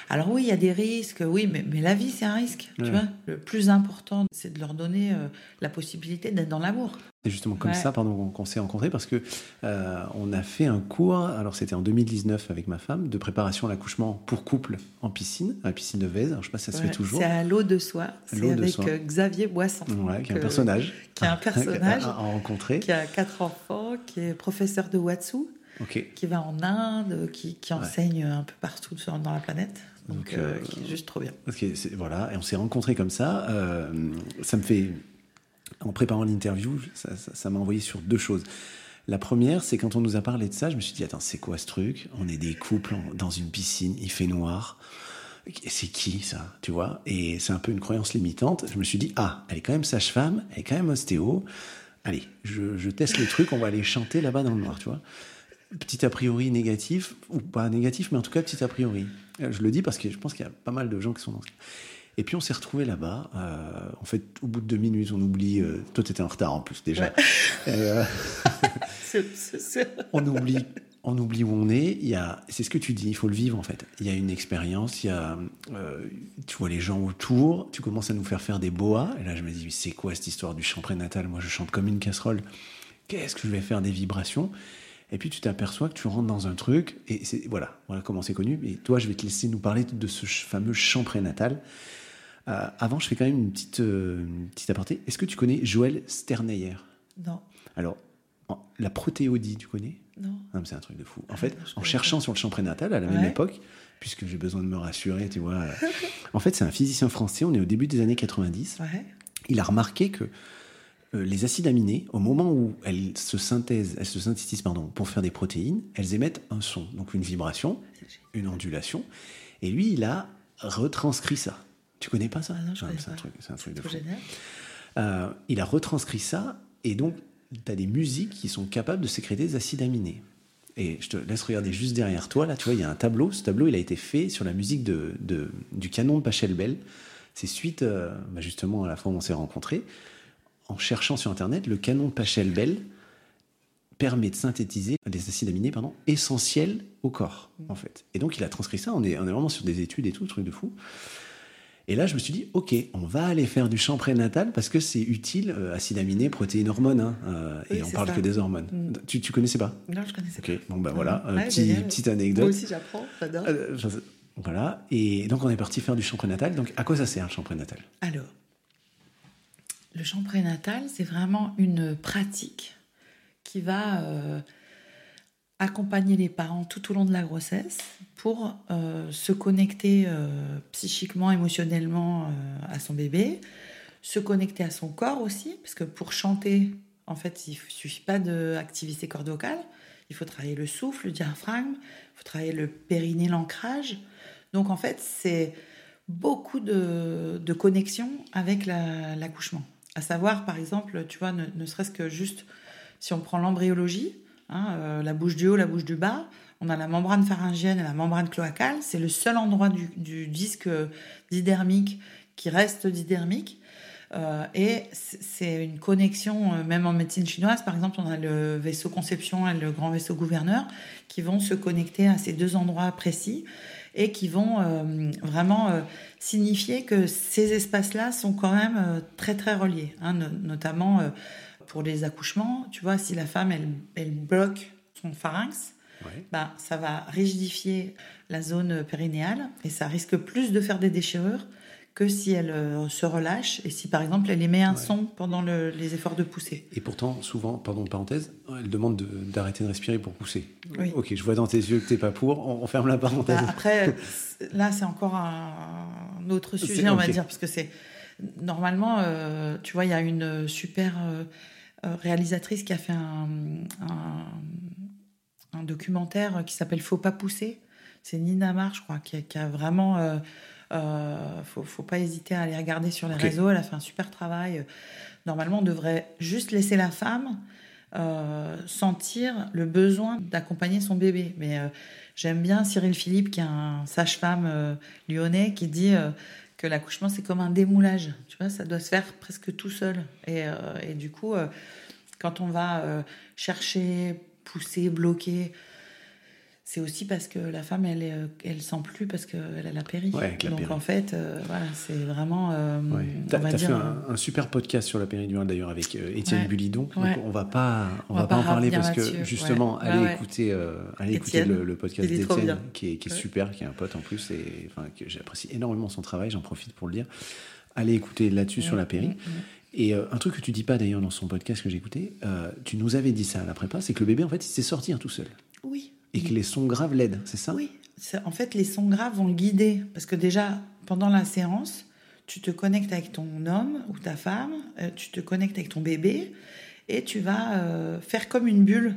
Alors oui, il y a des risques, oui, mais, mais la vie, c'est un risque, tu vois. Le plus important, c'est de leur donner euh, la possibilité d'être dans l'amour. C'est justement comme ça, pardon, qu'on s'est rencontrés, parce que euh, on a fait un cours, alors c'était en 2019 avec ma femme, de préparation à l'accouchement pour couple en piscine, à la piscine de Vèze, alors je sais pas si ça se fait toujours. C'est à l'eau de soie, c'est avec euh, Xavier Boisson. qui est un personnage. Qui est un personnage. à, rencontrer. Qui a quatre enfants, qui est professeur de Watsu qui va en Inde, qui, enseigne un peu partout dans la planète. Donc, euh, euh, qui est juste trop bien. voilà, et on s'est rencontrés comme ça. Euh, ça me fait, en préparant l'interview, ça m'a envoyé sur deux choses. La première, c'est quand on nous a parlé de ça, je me suis dit, attends, c'est quoi ce truc? On est des couples dans une piscine, il fait noir. C'est qui ça, tu vois? Et c'est un peu une croyance limitante. Je me suis dit, ah, elle est quand même sage-femme, elle est quand même ostéo. Allez, je, je teste le truc, on va aller chanter là-bas dans le noir, tu vois petit a priori négatif, ou pas négatif, mais en tout cas petit a priori. Euh, je le dis parce que je pense qu'il y a pas mal de gens qui sont dans ce Et puis on s'est retrouvé là-bas. Euh, en fait, au bout de deux minutes, on oublie. Euh, toi, tu étais en retard en plus déjà. on oublie. On oublie où on est. Il y a, c'est ce que tu dis. Il faut le vivre en fait. Il y a une expérience. Il y a, tu vois les gens autour. Tu commences à nous faire faire des boas. Et là, je me dis, c'est quoi cette histoire du chant prénatal Moi, je chante comme une casserole. Qu'est-ce que je vais faire des vibrations? Et puis tu t'aperçois que tu rentres dans un truc, et c'est, voilà, voilà comment c'est connu. Et toi, je vais te laisser nous parler de ce fameux chant prénatal. Euh, avant, je fais quand même une petite, euh, petite aparté. Est-ce que tu connais Joël Sterneyer? Non. Alors, la protéodie, tu connais? Non. c'est un truc de fou. En ah, fait, en cherchant sur le chant prénatal à la même époque, puisque j'ai besoin de me rassurer, tu vois. Euh, en fait, c'est un physicien français, on est au début des années 90. Ouais. Il a remarqué que les acides aminés, au moment où elles se synthèsent, elles se synthétisent pardon, pour faire des protéines, elles émettent un son, donc une vibration, une ondulation. Et lui, il a retranscrit ça. Tu connais pas ça ah C'est un truc, c'est un truc de fou. Euh, il a retranscrit ça, et donc tu as des musiques qui sont capables de sécréter des acides aminés. Et je te laisse regarder juste derrière toi, là, tu vois, il y a un tableau. Ce tableau, il a été fait sur la musique de, du canon de Pachelbel. C'est suite, euh, bah, justement, à la fois où on s'est rencontrés en cherchant sur Internet, le canon Pachelbel permet de synthétiser des acides aminés pardon, essentiels au corps, en fait. Et donc, il a transcrit ça. On est, on est vraiment sur des études et tout, truc de fou. Et là, je me suis dit, OK, on va aller faire du champ prénatal parce que c'est utile, euh, acides aminés, protéines, hormones, hein, euh, et on parle que des hormones. Mm. Tu, tu connaissais pas? Non, je connaissais pas. OK, bon ben voilà, petit, petite anecdote. Moi aussi, j'apprends, j'adore. Euh, voilà, et donc on est parti faire du champ prénatal. Donc, à quoi ça sert le champ prénatal Alors, le chant prénatal, c'est vraiment une pratique qui va euh, accompagner les parents tout au long de la grossesse pour euh, se connecter euh, psychiquement, émotionnellement à son bébé, se connecter à son corps aussi, parce que pour chanter, en fait, il ne suffit pas d'activer ses cordes vocales, il faut travailler le souffle, le diaphragme, il faut travailler le périnée, l'ancrage. Donc en fait, c'est beaucoup de, de connexion avec l'accouchement. À savoir, par exemple, tu vois, ne, serait-ce que juste si on prend l'embryologie, hein, euh, la bouche du haut, la bouche du bas, on a la membrane pharyngienne et la membrane cloacale. C'est le seul endroit du, disque didermique qui reste didermique. Euh, et c'est une connexion, euh, même en médecine chinoise, par exemple, on a le vaisseau conception et le grand vaisseau gouverneur qui vont se connecter à ces deux endroits précis et qui vont euh, vraiment euh, signifier que ces espaces-là sont quand même euh, très très reliés, hein, notamment pour les accouchements. Tu vois, si la femme elle, elle bloque son pharynx, bah, ça va rigidifier la zone périnéale et ça risque plus de faire des déchirures que si elle euh, se relâche et si par exemple elle émet un son pendant les efforts de pousser. Et pourtant, souvent, pardon, parenthèse, elle demande d'arrêter de, respirer pour pousser. Ok, je vois dans tes yeux que tu n'es pas pour, on, ferme la parenthèse. Bah, après, là c'est encore un, autre sujet, on va dire, parce que c'est normalement, euh, tu vois, il y a une super euh, réalisatrice qui a fait un, un, documentaire qui s'appelle Faut pas pousser. C'est Nina Mar, je crois, qui, qui a vraiment euh, faut, faut pas hésiter à aller regarder sur les réseaux. Elle a fait un super travail. Normalement, on devrait juste laisser la femme euh, sentir le besoin d'accompagner son bébé. Mais euh, j'aime bien Cyril Philippe, qui est un sage-femme lyonnais, qui dit que l'accouchement, c'est comme un démoulage. Tu vois, ça doit se faire presque tout seul. Et, et du coup, quand on va chercher, pousser, bloquer, c'est aussi parce que la femme, elle, euh, elle sent plus parce qu'elle a la péri. Donc en fait, euh, voilà, c'est vraiment. Euh, tu as, fait un, super podcast sur la péridurale d'ailleurs avec Étienne Bulidon. Donc on va pas, on, va, pas en parler parce que justement, allez écouter, allez écouter le, podcast d'Étienne qui est, qui est super, qui est un pote en plus et enfin, j'apprécie énormément son travail. J'en profite pour le dire. Allez écouter là-dessus sur la péri. Mm, mm. Et un truc que tu dis pas d'ailleurs dans son podcast que j'ai écouté, tu nous avais dit ça à la prépa, c'est que le bébé en fait il s'est sorti tout seul. Oui. Et que les sons graves l'aident, c'est ça? Oui. En fait, les sons graves vont le guider. Parce que déjà, pendant la séance, tu te connectes avec ton homme ou ta femme, euh, tu te connectes avec ton bébé, et tu vas euh, faire comme une bulle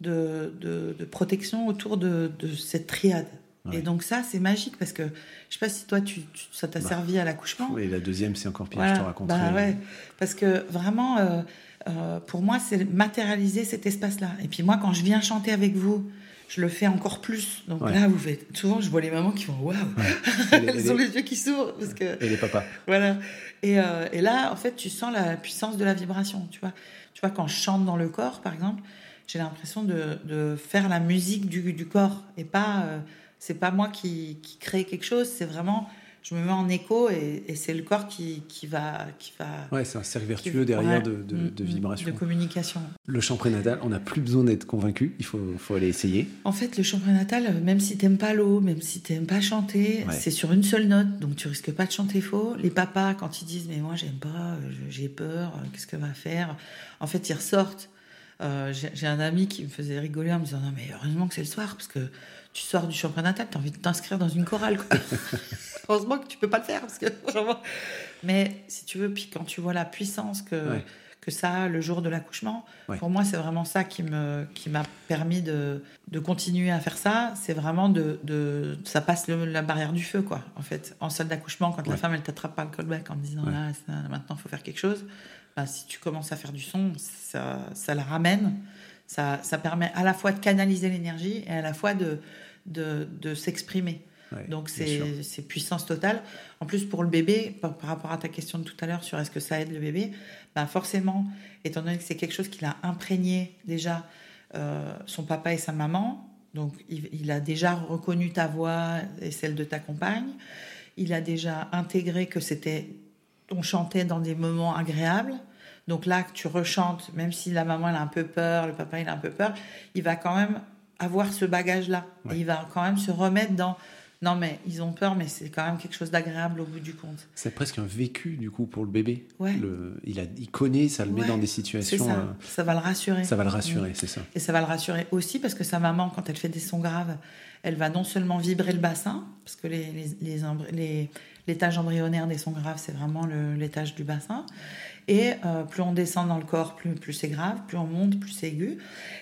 de, de, protection autour de, de cette triade. Et donc ça, c'est magique parce que je sais pas si toi, tu, ça t'a bah. servi à l'accouchement. Oui, la deuxième, c'est encore pire, je te raconterai. Bah ouais, parce que vraiment, euh, euh, pour moi, c'est matérialiser cet espace-là. Et puis moi, quand je viens chanter avec vous, je le fais encore plus. Donc là, vous faites. Souvent, je vois les mamans qui font waouh, elles ont les yeux qui s'ouvrent parce que. Et les papas. Voilà. Et, euh, et, là, en fait, tu sens la puissance de la vibration. Tu vois, tu vois quand je chante dans le corps, par exemple, j'ai l'impression de, de, faire la musique du, du corps et pas. Euh, c'est pas moi qui, qui crée quelque chose, c'est vraiment je me mets en écho et, c'est le corps qui, qui, va, qui va. Ouais, c'est un cercle vertueux derrière de, de, mm, mm, vibration. De communication. Le chant prénatal, on n'a plus besoin d'être convaincu, il faut, faut, aller essayer. En fait, le chant prénatal, même si t'aimes pas l'eau, même si t'aimes pas chanter, c'est sur une seule note, donc tu risques pas de chanter faux. Les papas, quand ils disent mais moi j'aime pas, j'ai peur, qu'est-ce que va faire? En fait, ils ressortent. Euh, j'ai un ami qui me faisait rigoler en me disant non mais heureusement que c'est le soir parce que tu sors du chant prénatal, tu as envie de t'inscrire dans une chorale. Heureusement que tu peux pas le faire. Parce que, Mais si tu veux, puis quand tu vois la puissance que, que ça a le jour de l'accouchement, pour moi, c'est vraiment ça qui m'a qui permis de, de, continuer à faire ça. C'est vraiment de, de. Ça passe la barrière du feu, quoi, en fait. En salle d'accouchement, quand la femme, elle t'attrape par le callback en disant là, maintenant, il faut faire quelque chose. Bah, si tu commences à faire du son, ça, ça la ramène. Ça, ça, permet à la fois de canaliser l'énergie et à la fois de, de, de s'exprimer. Donc c'est puissance totale. En plus pour le bébé, par, rapport à ta question de tout à l'heure sur est-ce que ça aide le bébé, ben forcément, étant donné que c'est quelque chose qu'il a imprégné déjà euh, son papa et sa maman, donc il, il, a déjà reconnu ta voix et celle de ta compagne, il a déjà intégré que c'était on chantait dans des moments agréables. Donc là, que tu rechantes, même si la maman elle a un peu peur, le papa il a un peu peur, il va quand même avoir ce bagage-là. il va quand même se remettre dans Non, mais ils ont peur, mais c'est quand même quelque chose d'agréable au bout du compte. C'est presque un vécu, du coup, pour le bébé. Ouais. Le, il, a, il connaît, ça le met dans des situations. ça. euh, Ça va le rassurer. ça va le rassurer, c'est ça. Et ça va le rassurer aussi parce que sa maman, quand elle fait des sons graves, elle va non seulement vibrer le bassin, parce que les, les, les l'étage embryonnaire des sons graves, c'est vraiment le- l'étage du bassin. Et euh, plus on descend dans le corps, plus, plus c'est grave, plus on monte, plus c'est aigu.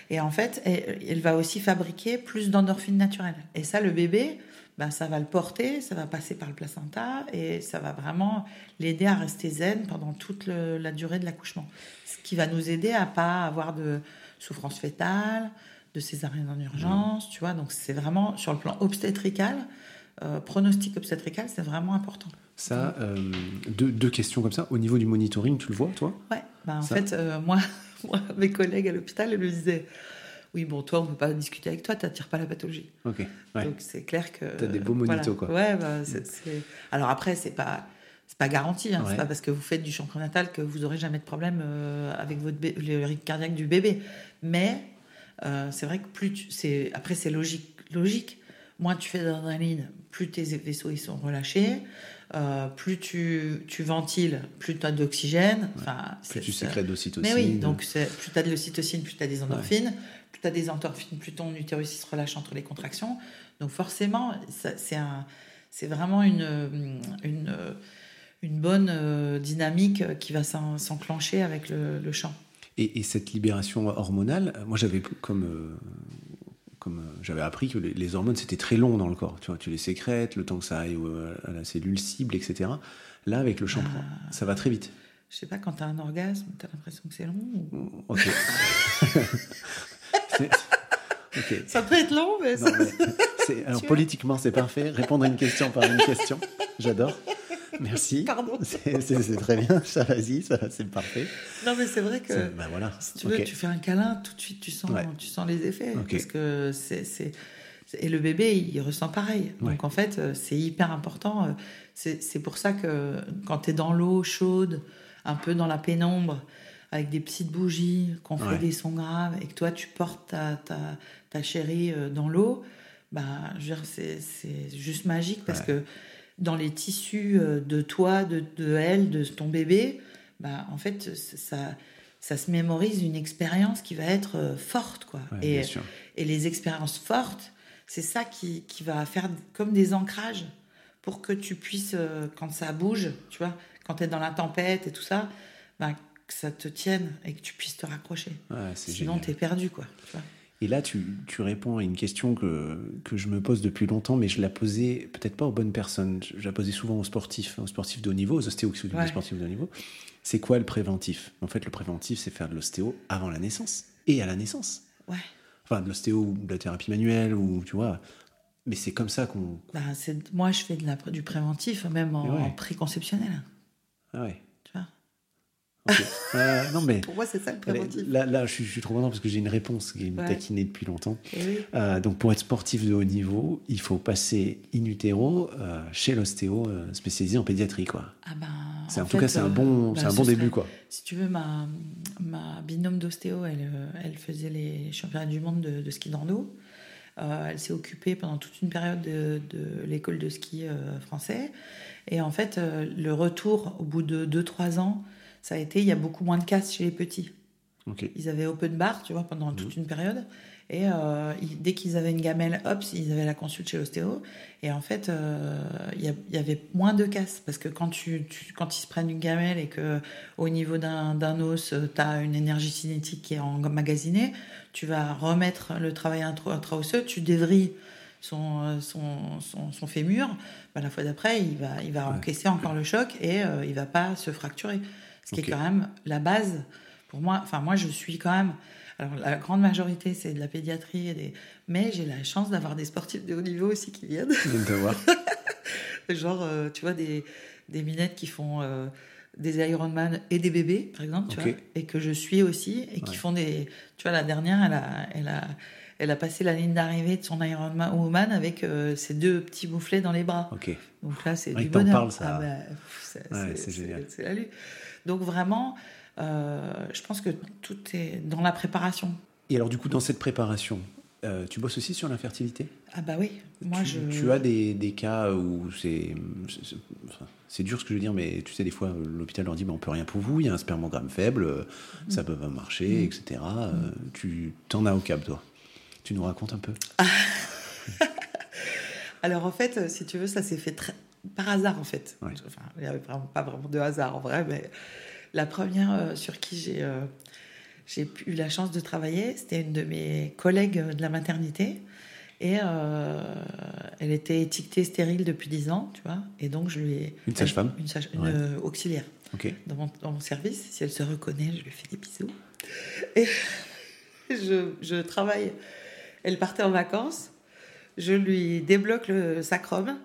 Et en fait, elle, elle va aussi fabriquer plus d'endorphines naturelles. Et ça, le bébé, ben, ça va le porter, ça va passer par le placenta et ça va vraiment l'aider à rester zen pendant toute le- la durée de l'accouchement. Ce qui va nous aider à pas avoir de souffrance fétale, de césarienne en urgence, tu vois. Donc c'est vraiment sur le plan obstétrical, euh, pronostic obstétrical, c'est vraiment important. Ça, euh, deux, deux questions comme ça. Au niveau du monitoring, tu le vois, toi? Ouais, bah, en Ça- fait, euh, moi, moi, mes collègues à l'hôpital, ils me disaient Oui, bon, toi, on ne peut pas discuter avec toi, tu n'attires pas la pathologie. Ok. Ouais. Donc c'est clair que. T'as des beaux voilà. monitos, quoi. Ouais, bah, Alors après, c'est pas. C'est pas garanti, hein. Ouais. c'est pas parce que vous faites du champ natal que vous aurez jamais de problème avec votre le rythme cardiaque du bébé. Mais c'est vrai que plus tu, c'est après c'est logique, logique. Moins tu fais d'adrénaline, plus tes vaisseaux ils sont relâchés, euh, plus tu, tu ventiles, plus tu as d'oxygène. Enfin, Plus tu sécrètes d'ocytocine. mais oui, donc plus tu as de l'ocytocine, plus tu as des endorphines. Plus tu as des endorphines, plus ton utérus se relâche entre les contractions. Donc forcément, c'est un- vraiment une, une, une bonne euh, dynamique qui va s'en- s'enclencher avec le, le chant. Et, et cette libération hormonale, moi j'avais comme, euh, comme euh, j'avais appris que les, les hormones c'était très long dans le corps. Tu vois, tu les sécrètes, le temps que ça aille à la cellule cible, etc. Là, avec le shampoing, Ah. ça va très vite. Je sais pas, quand tu as un orgasme, tu as l'impression que c'est long ou- Ok. Ça peut être long, mais, Non, mais alors politiquement c'est parfait. Répondre à une question par une question, j'adore. Merci. Pardon. C'est très bien. Ça vas-y, ça c'est parfait. Non, mais c'est vrai que Ben voilà. si tu veux, tu fais un câlin, tout de suite tu sens, Ouais. tu sens les effets. Parce que c'est. c'est- Et le bébé, il ressent pareil. Ouais. Donc en fait, euh, c'est hyper important. Euh, C'est pour ça que quand tu es dans l'eau chaude, un peu dans la pénombre, avec des petites bougies, qu'on fait Ouais. des sons graves, et que toi tu portes ta, ta, ta chérie euh, dans l'eau, bah, je veux dire, c'est c'est juste magique parce Ouais. que dans les tissus euh, de toi, de, de elle, de ton bébé, bah, en fait, ça, ça se mémorise une expérience qui va être euh, forte. Quoi. Ouais, et, les expériences fortes, c'est ça qui, qui va faire comme des ancrages pour que tu puisses, euh, quand ça bouge, tu vois, quand tu es dans la tempête et tout ça, bah, que ça te tienne et que tu puisses te raccrocher. Ouais, Sinon, tu es perdu. Quoi, tu vois. Et là, tu, tu réponds à une question que, que je me pose depuis longtemps, mais je la posais peut-être pas aux bonnes personnes. Je la posais souvent aux sportifs, aux sportifs de haut niveau, aux ostéos qui Ouais. des sportifs de haut niveau. C'est quoi le préventif? En fait, le préventif, c'est faire de l'ostéo avant la naissance et à la naissance. Ouais. Enfin, de l'ostéo ou de la thérapie manuelle, ou tu vois. Mais c'est comme ça qu'on. Bah, moi, je fais de la, du préventif, même en, Ouais. en préconceptionnel. Ah ouais. Euh, non, mais. Pour moi, c'est ça le préventif. Là, là je, suis, je suis trop content parce que j'ai une réponse qui me Ouais. taquinait depuis longtemps. Oui. Euh, donc pour être sportif de haut niveau, il faut passer in utero euh, chez l'ostéo spécialisé en pédiatrie quoi. Ah ben, C'est en, tout cas c'est un bon c'est un bon serait- début quoi. Si tu veux, ma, ma binôme d'ostéo, elle, elle faisait les championnats du monde de, de ski d'Ando. Euh, elle s'est occupée pendant toute une période de, de l'école de ski euh, français. Et en fait, euh, le retour au bout de 2-3 ans, ça a été, il y a beaucoup moins de casse chez les petits. Ils avaient open bar, tu vois, pendant toute une période. Et euh, ils- dès qu'ils avaient une gamelle, hop, ils avaient la consulte chez l'ostéo. Et en fait, euh, il y, avait moins de casse. Parce que quand, tu, tu- quand ils se prennent une gamelle et que au niveau d'un os, tu as une énergie cinétique qui est emmagasinée, tu vas remettre le travail intra- intra-osseux, tu dévrilles son, euh, son, son, son fémur. Bah, la fois d'après, il va, il va Ouais. encaisser encore le choc et euh, il va pas se fracturer. Ce qui est quand même la base pour moi. Enfin, moi, je suis quand même. Alors, la grande majorité, c'est de la pédiatrie, et des... mais j'ai la chance d'avoir des sportifs de haut niveau aussi qui viennent. De voir. Genre, euh, tu vois, des, des minettes qui font euh, des Ironman et des bébés, par exemple, tu Ok. vois, et que je suis aussi, et qui font des. Tu vois, la dernière, elle a, elle a, elle a passé la ligne d'arrivée de son Ironman woman avec euh, ses deux petits mouflets dans les bras. Ok. Donc là, c'est Ouais, du bonheur. parles, ça. Ah bah, c'est Ouais, génial. C'est la lutte. Donc vraiment, euh, je pense que tout est dans la préparation. Et alors du coup dans cette préparation, Euh, tu bosses aussi sur l'infertilité? Ah bah oui, moi tu, je... Tu as des, des cas où c'est... C'est dur ce que je veux dire, mais tu sais, des fois, l'hôpital leur dit mais on peut rien pour vous, il y a un spermogramme faible, mm. ça peut pas marcher, etc. Mm. Tu t'en as au cap, toi? Tu nous racontes un peu? Alors en fait, si tu veux, ça s'est fait très... par hasard en fait. Enfin, il n'y avait pas vraiment de hasard en vrai, mais la première euh, sur qui j'ai euh, j'ai eu la chance de travailler, c'était une de mes collègues de la maternité. Et euh, elle était étiquetée stérile depuis 10 ans, tu vois. Et donc, je lui ai. Une sage-femme Une, auxiliaire. Ok. Dans mon, dans mon, service. Si elle se reconnaît, je lui fais des bisous. Et je, je travaille. Elle partait en vacances. Je lui débloque le sacrum.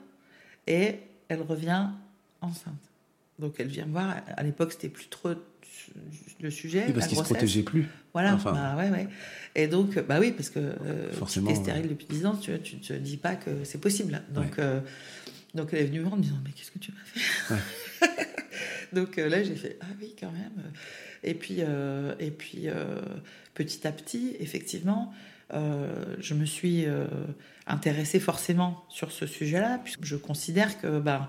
Et elle revient enceinte. Donc elle vient me voir. À l'époque, c'était plus trop le sujet. Oui, parce qu'il se protégeait plus. Voilà, enfin. bah, ouais, ouais. Et donc, bah oui, parce que euh, Forcément, tu es stérile depuis 10 ans, tu ne te dis pas que c'est possible. Donc, euh, donc elle est venue me voir en me disant Mais qu'est-ce que tu m'as fait. Donc euh, là, j'ai fait Ah oui, quand même. Et puis, et puis petit à petit, effectivement, je me suis intéressée forcément sur ce sujet-là, puisque je considère que. Bah,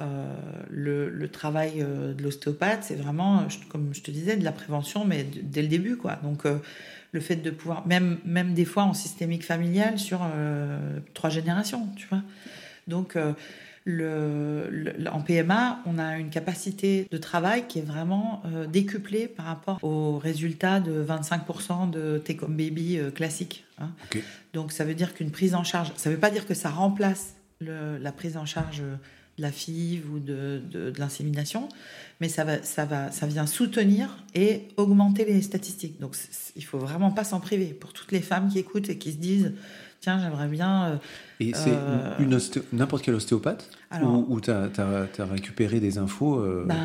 euh, le, travail euh, de l'ostéopathe, c'est vraiment, comme je te disais, de la prévention, mais dès le début, quoi. Donc, euh, le fait de pouvoir, même, même des fois en systémique familiale, sur trois générations, tu vois. Donc, le, en PMA, on a une capacité de travail qui est vraiment décuplée par rapport aux résultats de 25% de Take Home Baby classique. Hein. Donc ça veut dire qu'une prise en charge, ça ne veut pas dire que ça remplace la prise en charge de la FIV ou de, de, l'insémination, mais ça, va, ça, va, ça vient soutenir et augmenter les statistiques. Donc il faut vraiment pas s'en priver. Pour toutes les femmes qui écoutent et qui se disent tiens, j'aimerais bien. Euh, et c'est euh, n'importe quel ostéopathe Ou, tu as, récupéré des infos euh ben,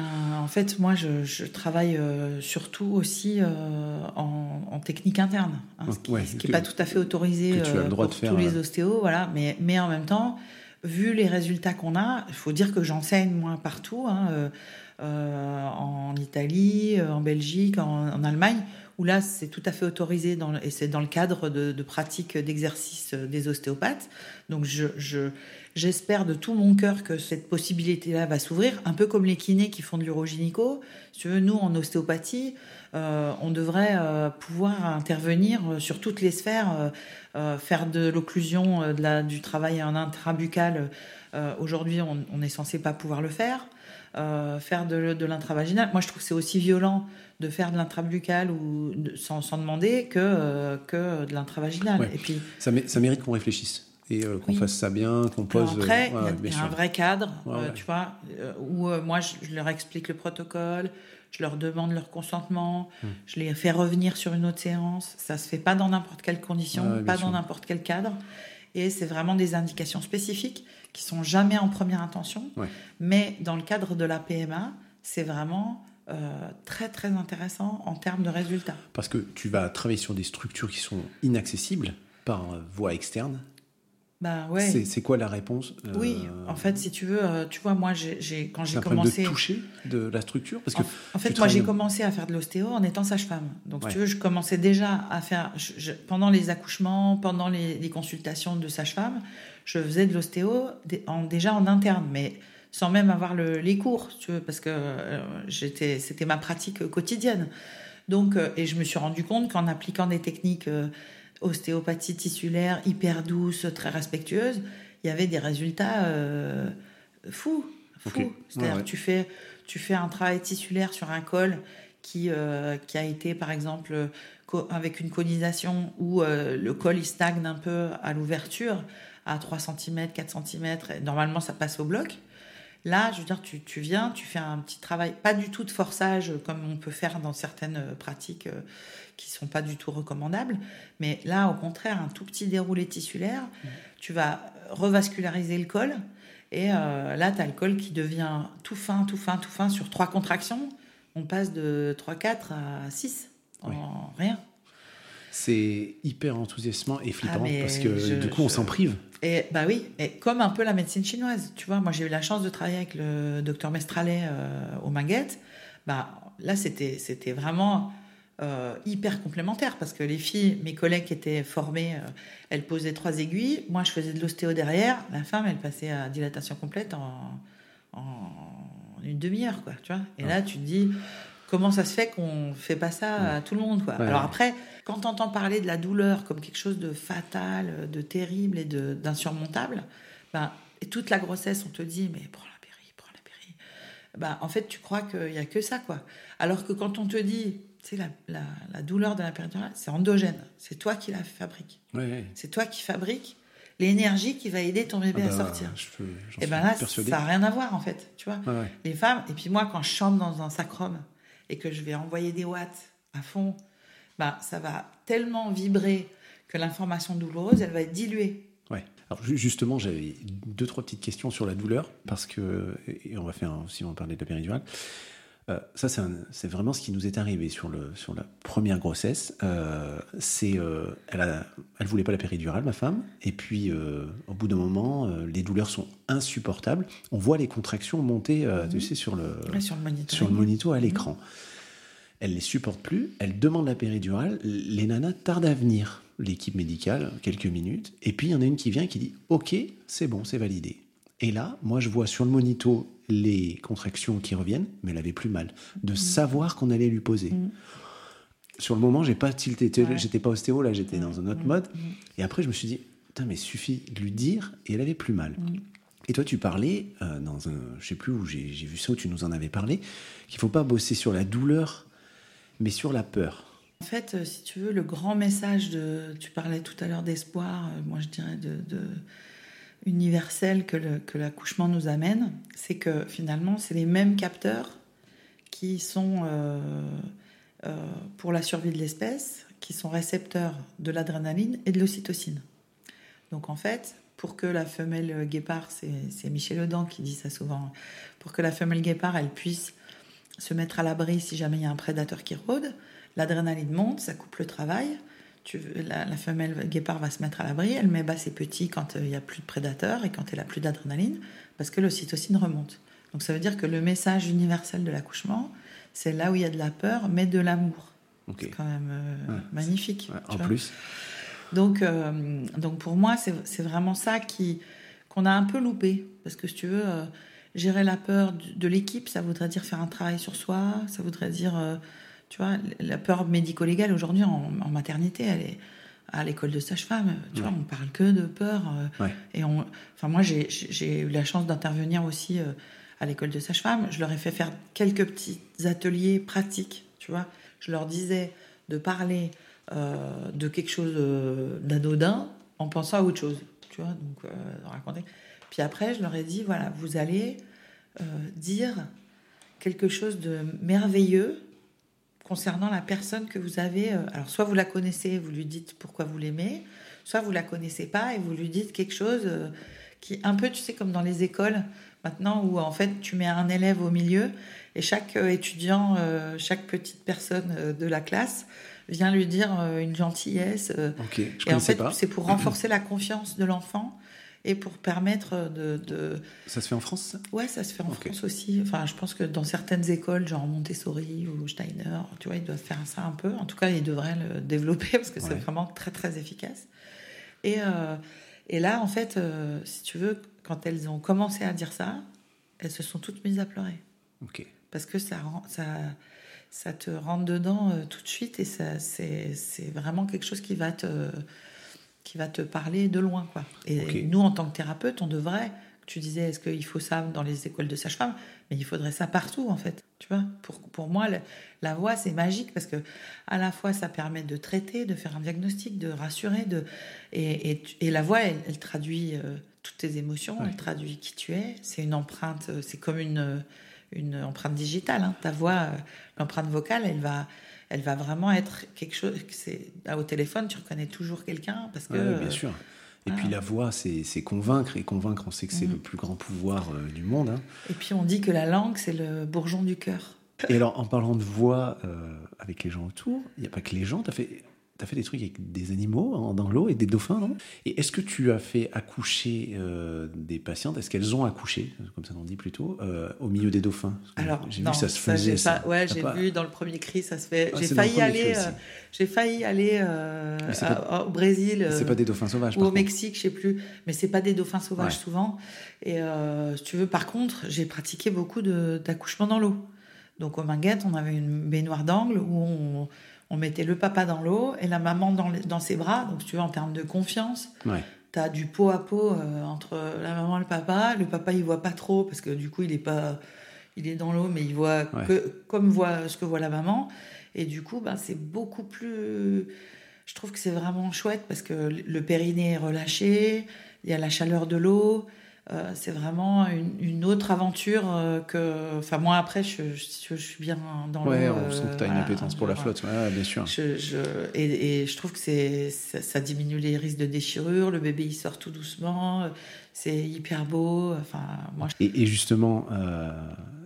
En fait, moi, je, travaille surtout aussi en, technique interne, hein, ce qui n'est pas tout à fait autorisé pour tous les ostéos. Voilà, mais, mais en même temps vu les résultats qu'on a, il faut dire que j'enseigne moi partout, hein, en Italie, en Belgique, en, Allemagne, où là c'est tout à fait autorisé et c'est dans le cadre de, pratiques d'exercice des ostéopathes. Donc je, j'espère de tout mon cœur que cette possibilité-là va s'ouvrir, un peu comme les kinés qui font de l'urogynéco. Si tu veux, nous en ostéopathie, on devrait pouvoir intervenir sur toutes les sphères euh, faire de l'occlusion euh, du travail en intrabucal, euh, aujourd'hui, on n'est censé pas pouvoir le faire. faire de, de l'intravaginal. Moi, je trouve que c'est aussi violent de faire de l'intrabucal ou sans, demander que, que de l'intravaginal. Et puis, ça, ça mérite qu'on réfléchisse et qu'on fasse ça bien, qu'on pose. après, il y a, un vrai cadre, tu vois, où moi je, leur explique le protocole, je leur demande leur consentement, hmm. je les fais revenir sur une autre séance. Ça se fait pas dans n'importe quelle condition, pas dans n'importe quel cadre. Et c'est vraiment des indications spécifiques qui sont jamais en première intention. Mais dans le cadre de la PMA, c'est vraiment euh, très très intéressant en termes de résultats. Parce que tu vas travailler sur des structures qui sont inaccessibles par voie externe bah ouais. C'est quoi la réponse Oui, euh, en fait, si tu veux, euh, tu vois, moi, j'ai quand j'ai commencé. de toucher de la structure parce que En, fait, moi, j'ai commencé à faire de l'ostéo en étant sage-femme. Donc, si tu veux, je commençais déjà à faire. pendant les accouchements, pendant les, consultations de sage-femme, je faisais de l'ostéo en, déjà en interne, mais sans même avoir le, les cours, tu veux, parce que euh, j'étais c'était ma pratique quotidienne. Donc, et je me suis rendu compte qu'en appliquant des techniques ostéopathie tissulaire hyper douce, très respectueuse, il y avait des résultats euh, fous. fous. C'est-à-dire tu fais, tu fais un travail tissulaire sur un col qui, euh, qui a été, par exemple, avec une conisation où euh, le col il stagne un peu à l'ouverture, à 3 cm, 4 cm, et normalement ça passe au bloc. Là, je veux dire, tu, tu, viens, tu fais un petit travail, pas du tout de forçage comme on peut faire dans certaines pratiques qui sont pas du tout recommandables. Mais là, au contraire, un tout petit déroulé tissulaire, mmh. tu vas revasculariser le col. Et euh, là, tu as le col qui devient tout fin, tout fin, tout fin sur trois contractions. On passe de 3-4 à 6 en rien. C'est hyper enthousiasmant et flippant ah, parce que du coup, on s'en prive. Et bah oui, et comme un peu la médecine chinoise. Tu vois, moi, j'ai eu la chance de travailler avec le docteur Mestralet euh, au Minguette. Bah, là, c'était, c'était vraiment euh, hyper complémentaires parce que les filles, mes collègues qui étaient formées, euh, elles posaient trois aiguilles. Moi, je faisais de l'ostéo derrière. La femme, elle passait à dilatation complète en, en une demi-heure, quoi. Tu vois Et là, tu te dis comment ça se fait qu'on fait pas ça à tout le monde, quoi. Alors après, quand tu entends parler de la douleur comme quelque chose de fatal, de terrible et d'insurmontable, ben, et toute la grossesse, on te dit mais prends la péri, prends la péri. Ben, en fait, tu crois qu'il y a que ça, quoi. Alors que quand on te dit c'est la, la, douleur de la péridurale, c'est endogène. C'est toi qui la fabrique. C'est toi qui fabrique l'énergie qui va aider ton bébé ah à bah, sortir. et ben là, ça n'a rien à voir en fait, tu vois. Les femmes, et puis moi, quand je chante dans un sacrum et que je vais envoyer des watts à fond, bah, ça va tellement vibrer que l'information douloureuse, elle va être diluée. Ouais. Alors justement, j'avais deux trois petites questions sur la douleur parce que et on va faire si on va parler de la péridurale. Euh, ça, c'est vraiment ce qui nous est arrivé sur, le, sur la première grossesse. Euh, c'est, euh, elle, a, elle voulait pas la péridurale, ma femme. Et puis, au bout d'un moment, les douleurs sont insupportables. On voit les contractions monter, tu mhm. sais, sur le, sur le monitor, sur le monitor à l'écran. Elle les supporte plus. Elle demande la péridurale. Les nanas tardent à venir. L'équipe médicale, quelques minutes. Et puis, il y en a une qui vient qui dit Ok, c'est bon, c'est validé. Et là, moi, je vois sur le monito les contractions qui reviennent, mais elle avait plus mal. De mm. savoir qu'on allait lui poser. Mm. Sur le moment, j'ai pas tilté. J'étais pas ostéo, là, j'étais dans un autre mode. Et après, je me suis dit, putain, mais suffit de lui dire, et elle avait plus mal. Et toi, tu parlais, euh, dans un, je sais plus où j'ai vu ça, où tu nous en avais parlé, qu'il faut pas bosser sur la douleur, mais sur la peur. En fait, euh, si tu veux, le grand message de, tu parlais tout à l'heure d'espoir, euh, moi je dirais de universel que, l'accouchement nous amène, c'est que finalement, c'est les mêmes capteurs qui sont euh, euh, pour la survie de l'espèce, qui sont récepteurs de l'adrénaline et de l'ocytocine. Donc en fait, pour que la femelle guépard, c'est Michel Audin qui dit ça souvent, pour que la femelle guépard, elle puisse se mettre à l'abri si jamais il y a un prédateur qui rôde, l'adrénaline monte, ça coupe le travail, la, femelle guépard va se mettre à l'abri, elle met bas ses petits quand euh, il n'y a plus de prédateurs et quand elle a plus d'adrénaline, parce que l'ocytocine remonte. Donc ça veut dire que le message universel de l'accouchement, c'est là où il y a de la peur, mais de l'amour. C'est quand même euh, magnifique. en plus. Donc, euh, donc pour moi, c'est vraiment ça qui qu'on a un peu loupé. Parce que si tu veux, gérer la peur de, l'équipe, ça voudrait dire faire un travail sur soi, ça voudrait dire tu vois, la peur médico-légale aujourd'hui en, maternité, elle est à l'école de sage-femme. Tu vois, on parle que de peur. Euh, et on, enfin, moi, j'ai eu la chance d'intervenir aussi euh, à l'école de sage-femme. Je leur ai fait faire quelques petits ateliers pratiques. Tu vois, je leur disais de parler euh, de quelque chose d'anodin en pensant à autre chose. Tu vois, donc raconter. Puis après, je leur ai dit voilà, vous allez dire quelque chose de merveilleux concernant la personne que vous avez. Euh, alors, soit vous la connaissez, vous lui dites pourquoi vous l'aimez, soit vous la connaissez pas et vous lui dites quelque chose euh, qui, un peu, tu sais, comme dans les écoles maintenant, où en fait, tu mets un élève au milieu et chaque euh, étudiant, chaque petite personne de la classe vient lui dire une gentillesse. et en fait, c'est pour renforcer la confiance de l'enfant et pour permettre de, Ça se fait en France ça? Ouais, ça se fait en France aussi. Enfin, je pense que dans certaines écoles, genre Montessori ou Steiner, tu vois, ils doivent faire ça un peu. En tout cas, ils devraient le développer parce que c'est vraiment très, très efficace. Et, euh, et là, en fait, euh, si tu veux, quand elles ont commencé à dire ça, elles se sont toutes mises à pleurer. Ok. Parce que ça, ça, ça te rentre dedans euh, tout de suite et c'est vraiment quelque chose qui va te qui va te parler de loin. Quoi. Et nous, en tant que thérapeute, on devrait, tu disais, est-ce qu'il faut ça dans les écoles de sage-femme Mais il faudrait ça partout, en fait. Tu vois, pour, pour moi, la, voix, c'est magique parce que à la fois, ça permet de traiter, de faire un diagnostic, de rassurer. De, et, et, la voix, elle, traduit euh, toutes tes émotions, elle traduit qui tu es. C'est une empreinte, euh, c'est comme une, une empreinte digitale. Hein. Ta voix, euh, l'empreinte vocale, elle va elle va vraiment être quelque chose. C'est au téléphone, tu reconnais toujours quelqu'un parce que. bien sûr. Et puis la voix, c'est convaincre, et convaincre, on sait que c'est mm. le plus grand pouvoir euh, du monde. Hein. Et puis on dit que la langue, c'est le bourgeon du cœur. Et alors, en parlant de voix euh, avec les gens autour, il n'y a pas que les gens, as fait tu as fait des trucs avec des animaux dans l'eau et des dauphins, non? Et est-ce que tu as fait accoucher euh, des patientes? Est-ce qu'elles ont accouché, comme ça on dit plutôt, euh, au milieu des dauphins? Alors, j'ai vu ça se faisait. Ça, ouais, j'ai vu dans le premier cri, ça se fait. j'ai failli, aller, j'ai failli aller au Brésil. c'est pas des dauphins sauvages. Ou au Mexique, je sais plus. Mais c'est pas des dauphins sauvages souvent. Et si tu veux, par contre, j'ai pratiqué beaucoup d'accouchements dans l'eau. Donc au Minguette, on avait une baignoire d'angle où on on mettait le papa dans l'eau et la maman dans, dans, ses bras. Donc, tu vois, en termes de confiance, tu as du pot à pot euh, entre la maman et le papa. Le papa, il voit pas trop parce que du coup, il est pas, il est dans l'eau, mais il voit que, comme voit ce que voit la maman. Et du coup, ben, c'est beaucoup plus. Je trouve que c'est vraiment chouette parce que le périnée est relâché, il y a la chaleur de l'eau. Euh, c'est vraiment une, autre aventure euh, que. Enfin, moi, après, je, je, suis bien dans ouais, le. Ouais, on sent que tu as une appétence pour la flotte, ouais, bien sûr. et, et, je trouve que c'est, ça, diminue les risques de déchirure, le bébé il sort tout doucement, c'est hyper beau. Enfin, moi, et, justement, euh,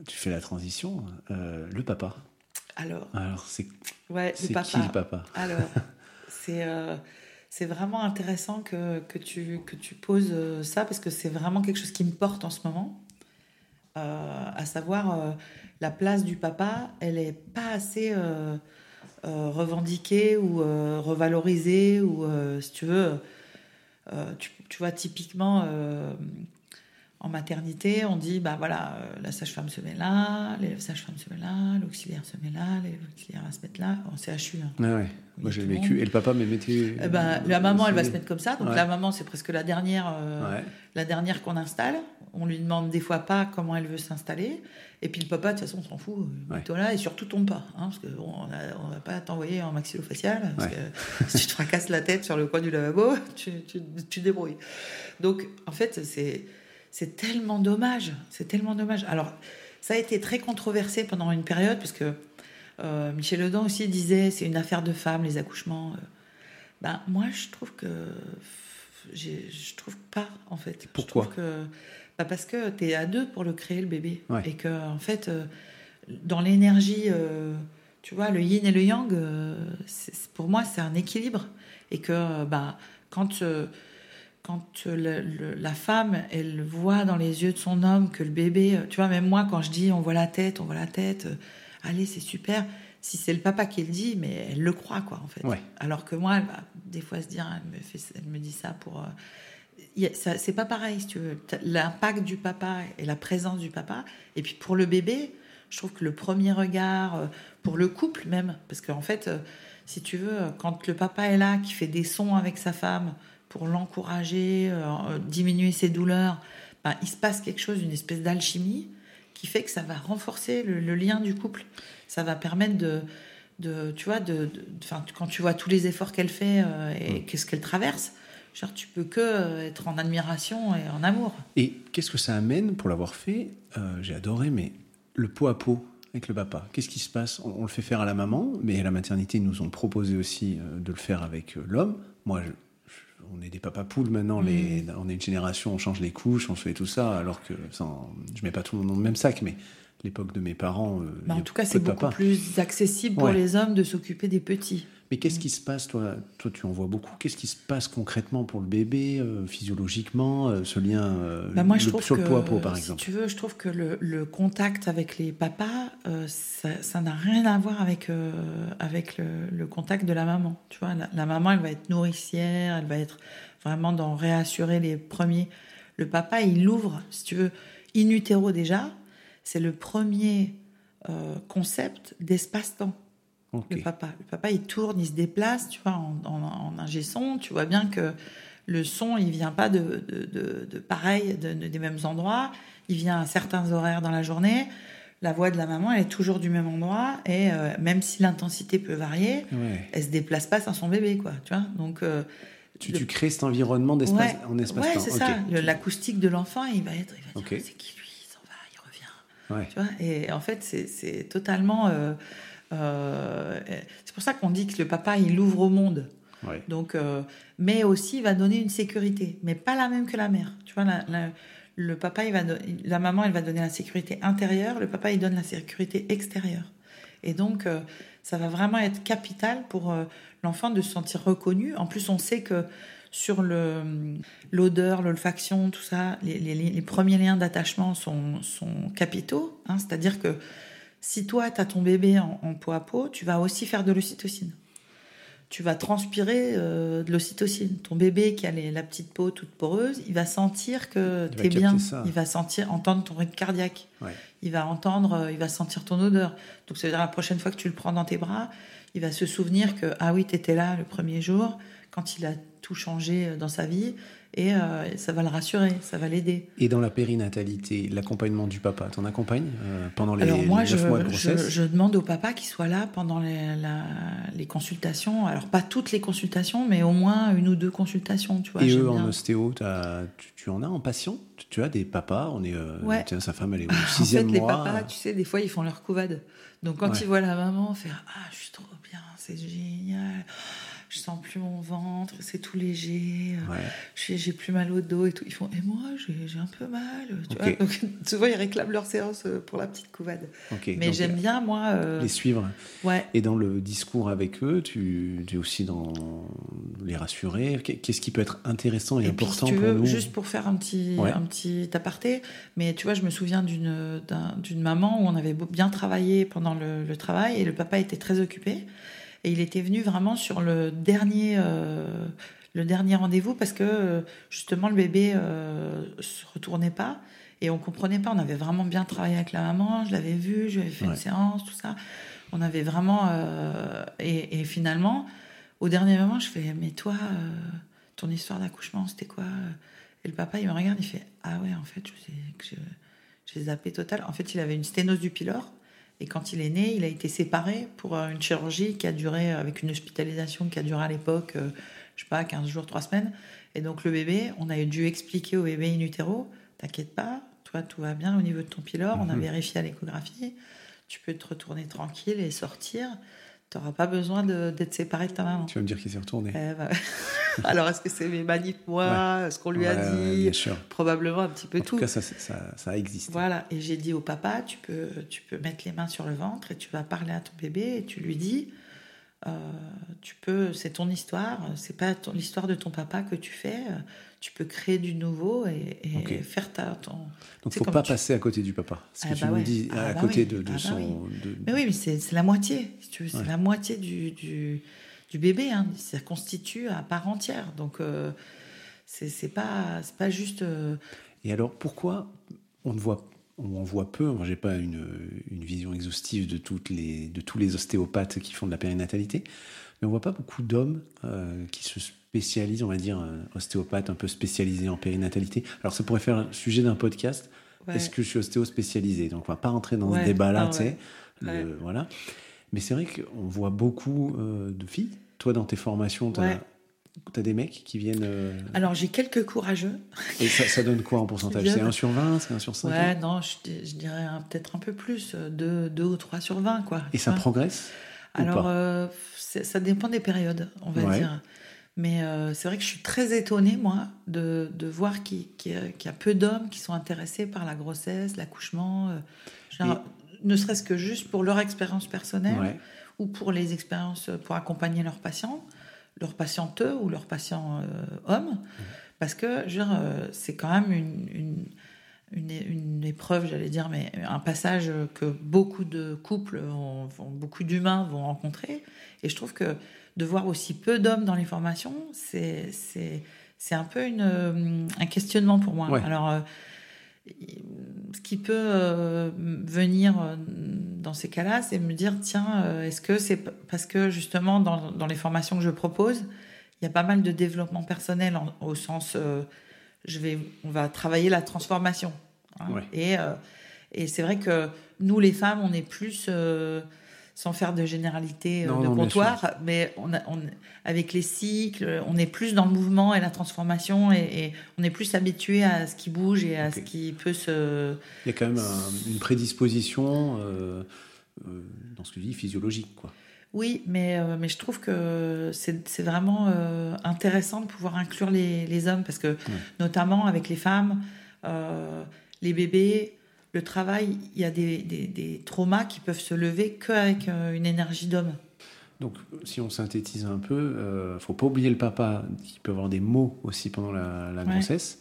tu fais la transition, le papa. Alors. Alors, c'est, ouais, c'est qui le papa? Alors, c'est c'est vraiment intéressant que, que, tu, que tu poses euh, ça parce que c'est vraiment quelque chose qui me porte en ce moment. Euh, à savoir, euh, la place du papa, elle n'est pas assez revendiquée ou revalorisée. Ou si tu veux, tu, vois, typiquement en maternité, on dit, bah voilà, euh, la sage-femme se met là, les sages-femmes se mettent là, l'auxiliaire se met là, l'auxiliaire va se mettre là, en CHU. Hein. Ah. Moi j'ai vécu. Et le papa me mettait. Eh ben, la maman, elle va se mettre comme ça. Donc la maman, c'est presque la dernière, euh, la dernière qu'on installe. On lui demande des fois pas comment elle veut s'installer. Et puis le papa, de toute façon, on s'en fout. Toi là et surtout tombe pas, hein, parce que on, va pas t'envoyer en maxillofacial. Parce que si tu te fracasses la tête sur le coin du lavabo, tu, tu, tu débrouilles. Donc en fait, c'est c'est tellement dommage. C'est tellement dommage. Alors, ça a été très controversé pendant une période, puisque euh, Michel Audin aussi disait c'est une affaire de femmes, les accouchements. Ben, moi, je trouve que. Je trouve pas, en fait. Pourquoi que, bah, Parce que tu es à deux pour le créer, le bébé. Et que, en fait, euh, dans l'énergie, euh, tu vois, le yin et le yang, pour moi, c'est un équilibre. Et que, bah, quand quand la femme, elle voit dans les yeux de son homme que le bébé, tu vois, même moi, quand je dis on voit la tête, on voit la tête, euh, allez, c'est super. Si c'est le papa qui le dit, mais elle le croit, quoi, en fait. Alors que moi, elle va des fois se dire, elle me, fait, elle me dit ça pour. Euh, c'est pas pareil, si tu veux. L'impact du papa et la présence du papa. Et puis pour le bébé, je trouve que le premier regard, euh, pour le couple même, parce qu'en fait, si tu veux, quand le papa est là, qui fait des sons avec sa femme, pour l'encourager, euh, diminuer ses douleurs, ben, il se passe quelque chose, une espèce d'alchimie qui fait que ça va renforcer le, lien du couple. Ça va permettre de, de tu vois, de, quand tu vois tous les efforts qu'elle fait euh, et mm. qu'est-ce qu'elle traverse, genre, tu peux que euh, être en admiration et en amour. Et qu'est-ce que ça amène pour l'avoir fait? J'ai adoré, mais le pot à pot avec le papa. Qu'est-ce qui se passe? On, le fait faire à la maman, mais à la maternité, ils nous ont proposé aussi de le faire avec l'homme. Moi, je, on est des papas poules maintenant, les, mm. on est une génération, on change les couches, on fait tout ça, alors que sans, je mets pas tout le monde dans le même sac, mais l'époque de mes parents. Euh, bah, en tout cas, c'est beaucoup plus accessible pour les hommes de s'occuper des petits. Mais qu'est-ce qui se passe, toi, toi tu en vois beaucoup, qu'est-ce qui se passe concrètement pour le bébé, euh, physiologiquement, euh, ce lien euh, bah, moi, je trouve sur le pot à pot, par exemple? Si tu veux, je trouve que le, contact avec les papas, ça n'a rien à voir avec, avec le, contact de la maman. Tu vois, la, maman, elle va être nourricière, elle va être vraiment dans réassurer les premiers. Le papa, il ouvre, si tu veux, in utero déjà, c'est le premier concept d'espace-temps. Le papa, le papa, il tourne, il se déplace, tu vois, en, en, ingé son. Tu vois bien que le son, il vient pas de, de, de, pareil, des mêmes endroits. Il vient à certains horaires dans la journée. La voix de la maman, elle est toujours du même endroit. Et euh, même si l'intensité peut varier, elle se déplace pas sans son bébé, quoi. Tu vois, donc. Euh, tu, tu, crées cet environnement d'espace en espace Ouais, c'est ça. L'acoustique de l'enfant, il va être, il va dire, c'est qui lui, il s'en va, il revient. Tu vois? Et en fait, c'est totalement. Euh, euh, c'est pour ça qu'on dit que le papa, il ouvre au monde. Donc, euh, mais aussi, il va donner une sécurité, mais pas la même que la mère. Tu vois, le papa, il va la maman, elle va donner la sécurité intérieure, le papa, il donne la sécurité extérieure. Et donc, ça va vraiment être capital pour l'enfant de se sentir reconnu. En plus, on sait que sur l'odeur, l'olfaction, tout ça, les, premiers liens d'attachement sont, sont, capitaux. Hein. C'est-à-dire que si toi, tu as ton bébé en, en, peau à peau, tu vas aussi faire de l'ocytocine. Tu vas transpirer euh, de l'ocytocine. Ton bébé qui a la petite peau toute poreuse, il va sentir que tu es bien. Il va sentir, entendre ton rythme cardiaque. Il va entendre, euh, il va sentir ton odeur. Donc, ça veut dire la prochaine fois que tu le prends dans tes bras, il va se souvenir que, ah oui, tu étais là le premier jour, quand il a tout changé euh, dans sa vie et euh, ça va le rassurer, ça va l'aider. Et dans la périnatalité, l'accompagnement du papa, t'en accompagnes euh, pendant les, Alors moi, je, mois de grossesse? je, demande au papa qu'il soit là pendant les, les, consultations. Alors pas toutes les consultations, mais au moins une ou deux consultations. Tu vois, et eux, en ostéo, tu, en as en patient? Tu, as des papas, on est, tiens, sa femme, elle est au sixième mois. En fait, les papas, tu sais, des fois, ils font leur couvade. Donc quand ils voient la maman faire « Ah, je suis trop bien, c'est génial !» Je sens plus mon ventre, c'est tout léger, ouais. j'ai plus mal au dos et tout. Ils font, et moi, j'ai un peu mal. Tu vois Donc, souvent, ils réclament leur séance euh, pour la petite couvade. Mais j'aime bien, moi. Euh, les suivre. Ouais. Et dans le discours avec eux, tu, es aussi dans les rassurer. Qu'est-ce qui peut être intéressant et, important pour nous Juste pour faire un petit, un petit aparté, mais tu vois, je me souviens d'une maman où on avait bien travaillé pendant le, le travail et le papa était très occupé. Et il était venu vraiment sur le dernier, euh, le dernier rendez-vous parce que justement le bébé euh, se retournait pas et on comprenait pas. On avait vraiment bien travaillé avec la maman. Je l'avais vu, je lui avais fait une séance, tout ça. On avait vraiment euh, et, finalement au dernier moment, je fais mais toi, euh, ton histoire d'accouchement, c'était quoi? Et le papa il me regarde, il fait ah ouais en fait je j'ai zappé total. En fait, il avait une sténose du pylore. Et quand il est né, il a été séparé pour euh, une chirurgie qui a duré, euh, avec une hospitalisation qui a duré à l'époque, euh, je sais pas, 15 jours, 3 semaines. Et donc le bébé, on a dû expliquer au bébé in utero, t'inquiète pas, toi tout va bien au niveau de ton pylore, on a mhm. vérifié à l'échographie, tu peux te retourner tranquille et sortir. Tu n'auras pas besoin d'être séparé de ta maman. Tu vas me dire qu'il s'est retourné. Eh ben, alors, est-ce que c'est mes manifs, moi Ce qu'on lui a dit Probablement un petit peu tout. En tout cas, ça, ça, ça, existe. Voilà. Et j'ai dit au papa tu peux, tu peux mettre les mains sur le ventre et tu vas parler à ton bébé et tu lui dis tu peux, c'est ton histoire, c'est pas l'histoire de ton papa que tu fais. Tu peux créer du nouveau et, faire ta. Ton, Donc, faut pas passer à côté du papa. Ce que ah tu bah me dis, ah à bah côté de, ah bah son. Mais oui, mais c'est la moitié. tu c'est la moitié du, du, du bébé. Hein. Ça constitue à part entière. Donc, euh, c'est pas, pas juste. Euh, et alors, pourquoi on ne voit on en voit peu. Moi, j'ai pas une, une, vision exhaustive de, toutes les, de tous les ostéopathes qui font de la périnatalité, mais on voit pas beaucoup d'hommes euh, qui se spécialisent, on va dire, euh, ostéopathes un peu spécialisés en périnatalité. Alors, ça pourrait faire le sujet d'un podcast. Est-ce que je suis ostéo spécialisé? Donc, on va pas rentrer dans ce débat-là, ah tu sais. Voilà. Mais c'est vrai qu'on voit beaucoup euh, de filles. Toi, dans tes formations, tu as T'as des mecs qui viennent. Euh, Alors, j'ai quelques courageux. Et ça, donne quoi en pourcentage? C'est 1 sur 20 C'est 1 sur 5 Ouais, non, je, dirais peut-être un peu plus, 2, 2 ou 3 sur 20, quoi. Et ça progresse Alors, euh, ça dépend des périodes, on va dire. Mais euh, c'est vrai que je suis très étonnée, moi, de, de voir qu'il y, a peu d'hommes qui sont intéressés par la grossesse, l'accouchement, ne serait-ce que juste pour leur expérience personnelle ou pour les expériences pour accompagner leurs patients leurs patienteux ou leurs patients euh, hommes, parce que euh, c'est quand même une, une, une, épreuve, j'allais dire, mais un passage que beaucoup de couples, vont, beaucoup d'humains vont rencontrer. Et je trouve que de voir aussi peu d'hommes dans les formations, c'est un peu une, un questionnement pour moi. Alors, euh, ce qui peut euh, venir euh, dans ces cas-là, c'est me dire tiens, euh, est-ce que c'est parce que justement dans, dans, les formations que je propose, il y a pas mal de développement personnel au sens je vais, on va travailler la transformation. Hein. Et, et c'est vrai que nous les femmes, on est plus sans faire de généralité euh, de comptoir, mais on, avec les cycles, on est plus dans le mouvement et la transformation et, on est plus habitué à ce qui bouge et à ce qui peut se. Il y a quand même une prédisposition euh, euh, dans ce que tu dis physiologique, quoi. Oui, mais, mais je trouve que c'est vraiment intéressant de pouvoir inclure les, les hommes parce que, notamment avec les femmes, les bébés, le travail, il y a des, des, des traumas qui peuvent se lever qu'avec euh, une énergie d'homme. Donc, si on synthétise un peu, euh, faut pas oublier le papa qui peut avoir des mots aussi pendant la, la grossesse,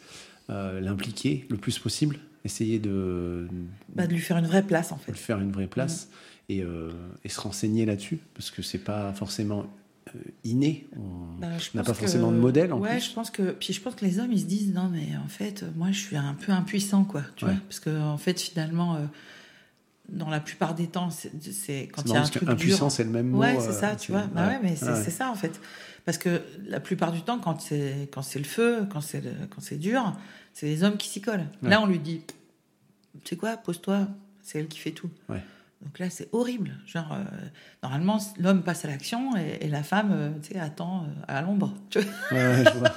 euh, l'impliquer le plus possible, essayer de, Bah, de lui faire une vraie place, en de fait. lui faire une vraie place et, euh, et se renseigner là-dessus, parce que c'est pas forcément inné. On Bah, n'a pas forcément de modèle en ouais, plus. je pense que puis je pense que les hommes ils se disent non mais en fait moi je suis un peu impuissant quoi, tu Ouais. vois, parce que en fait finalement euh, dans la plupart des temps c'est c'est quand C'est il y a un que truc impuissant, c'est le même mot. Ouais, c'est euh, ça, tu vois. Bah ouais, mais c'est c'est ça en fait. Parce que la plupart du temps, quand c'est quand c'est le feu, quand c'est quand c'est dur, c'est les hommes qui s'y collent. Là, on lui dit, tu sais quoi, pose-toi, c'est elle qui fait tout. Ouais. Donc là, c'est horrible. Genre, euh, normalement, l'homme passe à l'action et, et la femme, euh, tu sais, attend euh, à l'ombre. Ouais, je vois.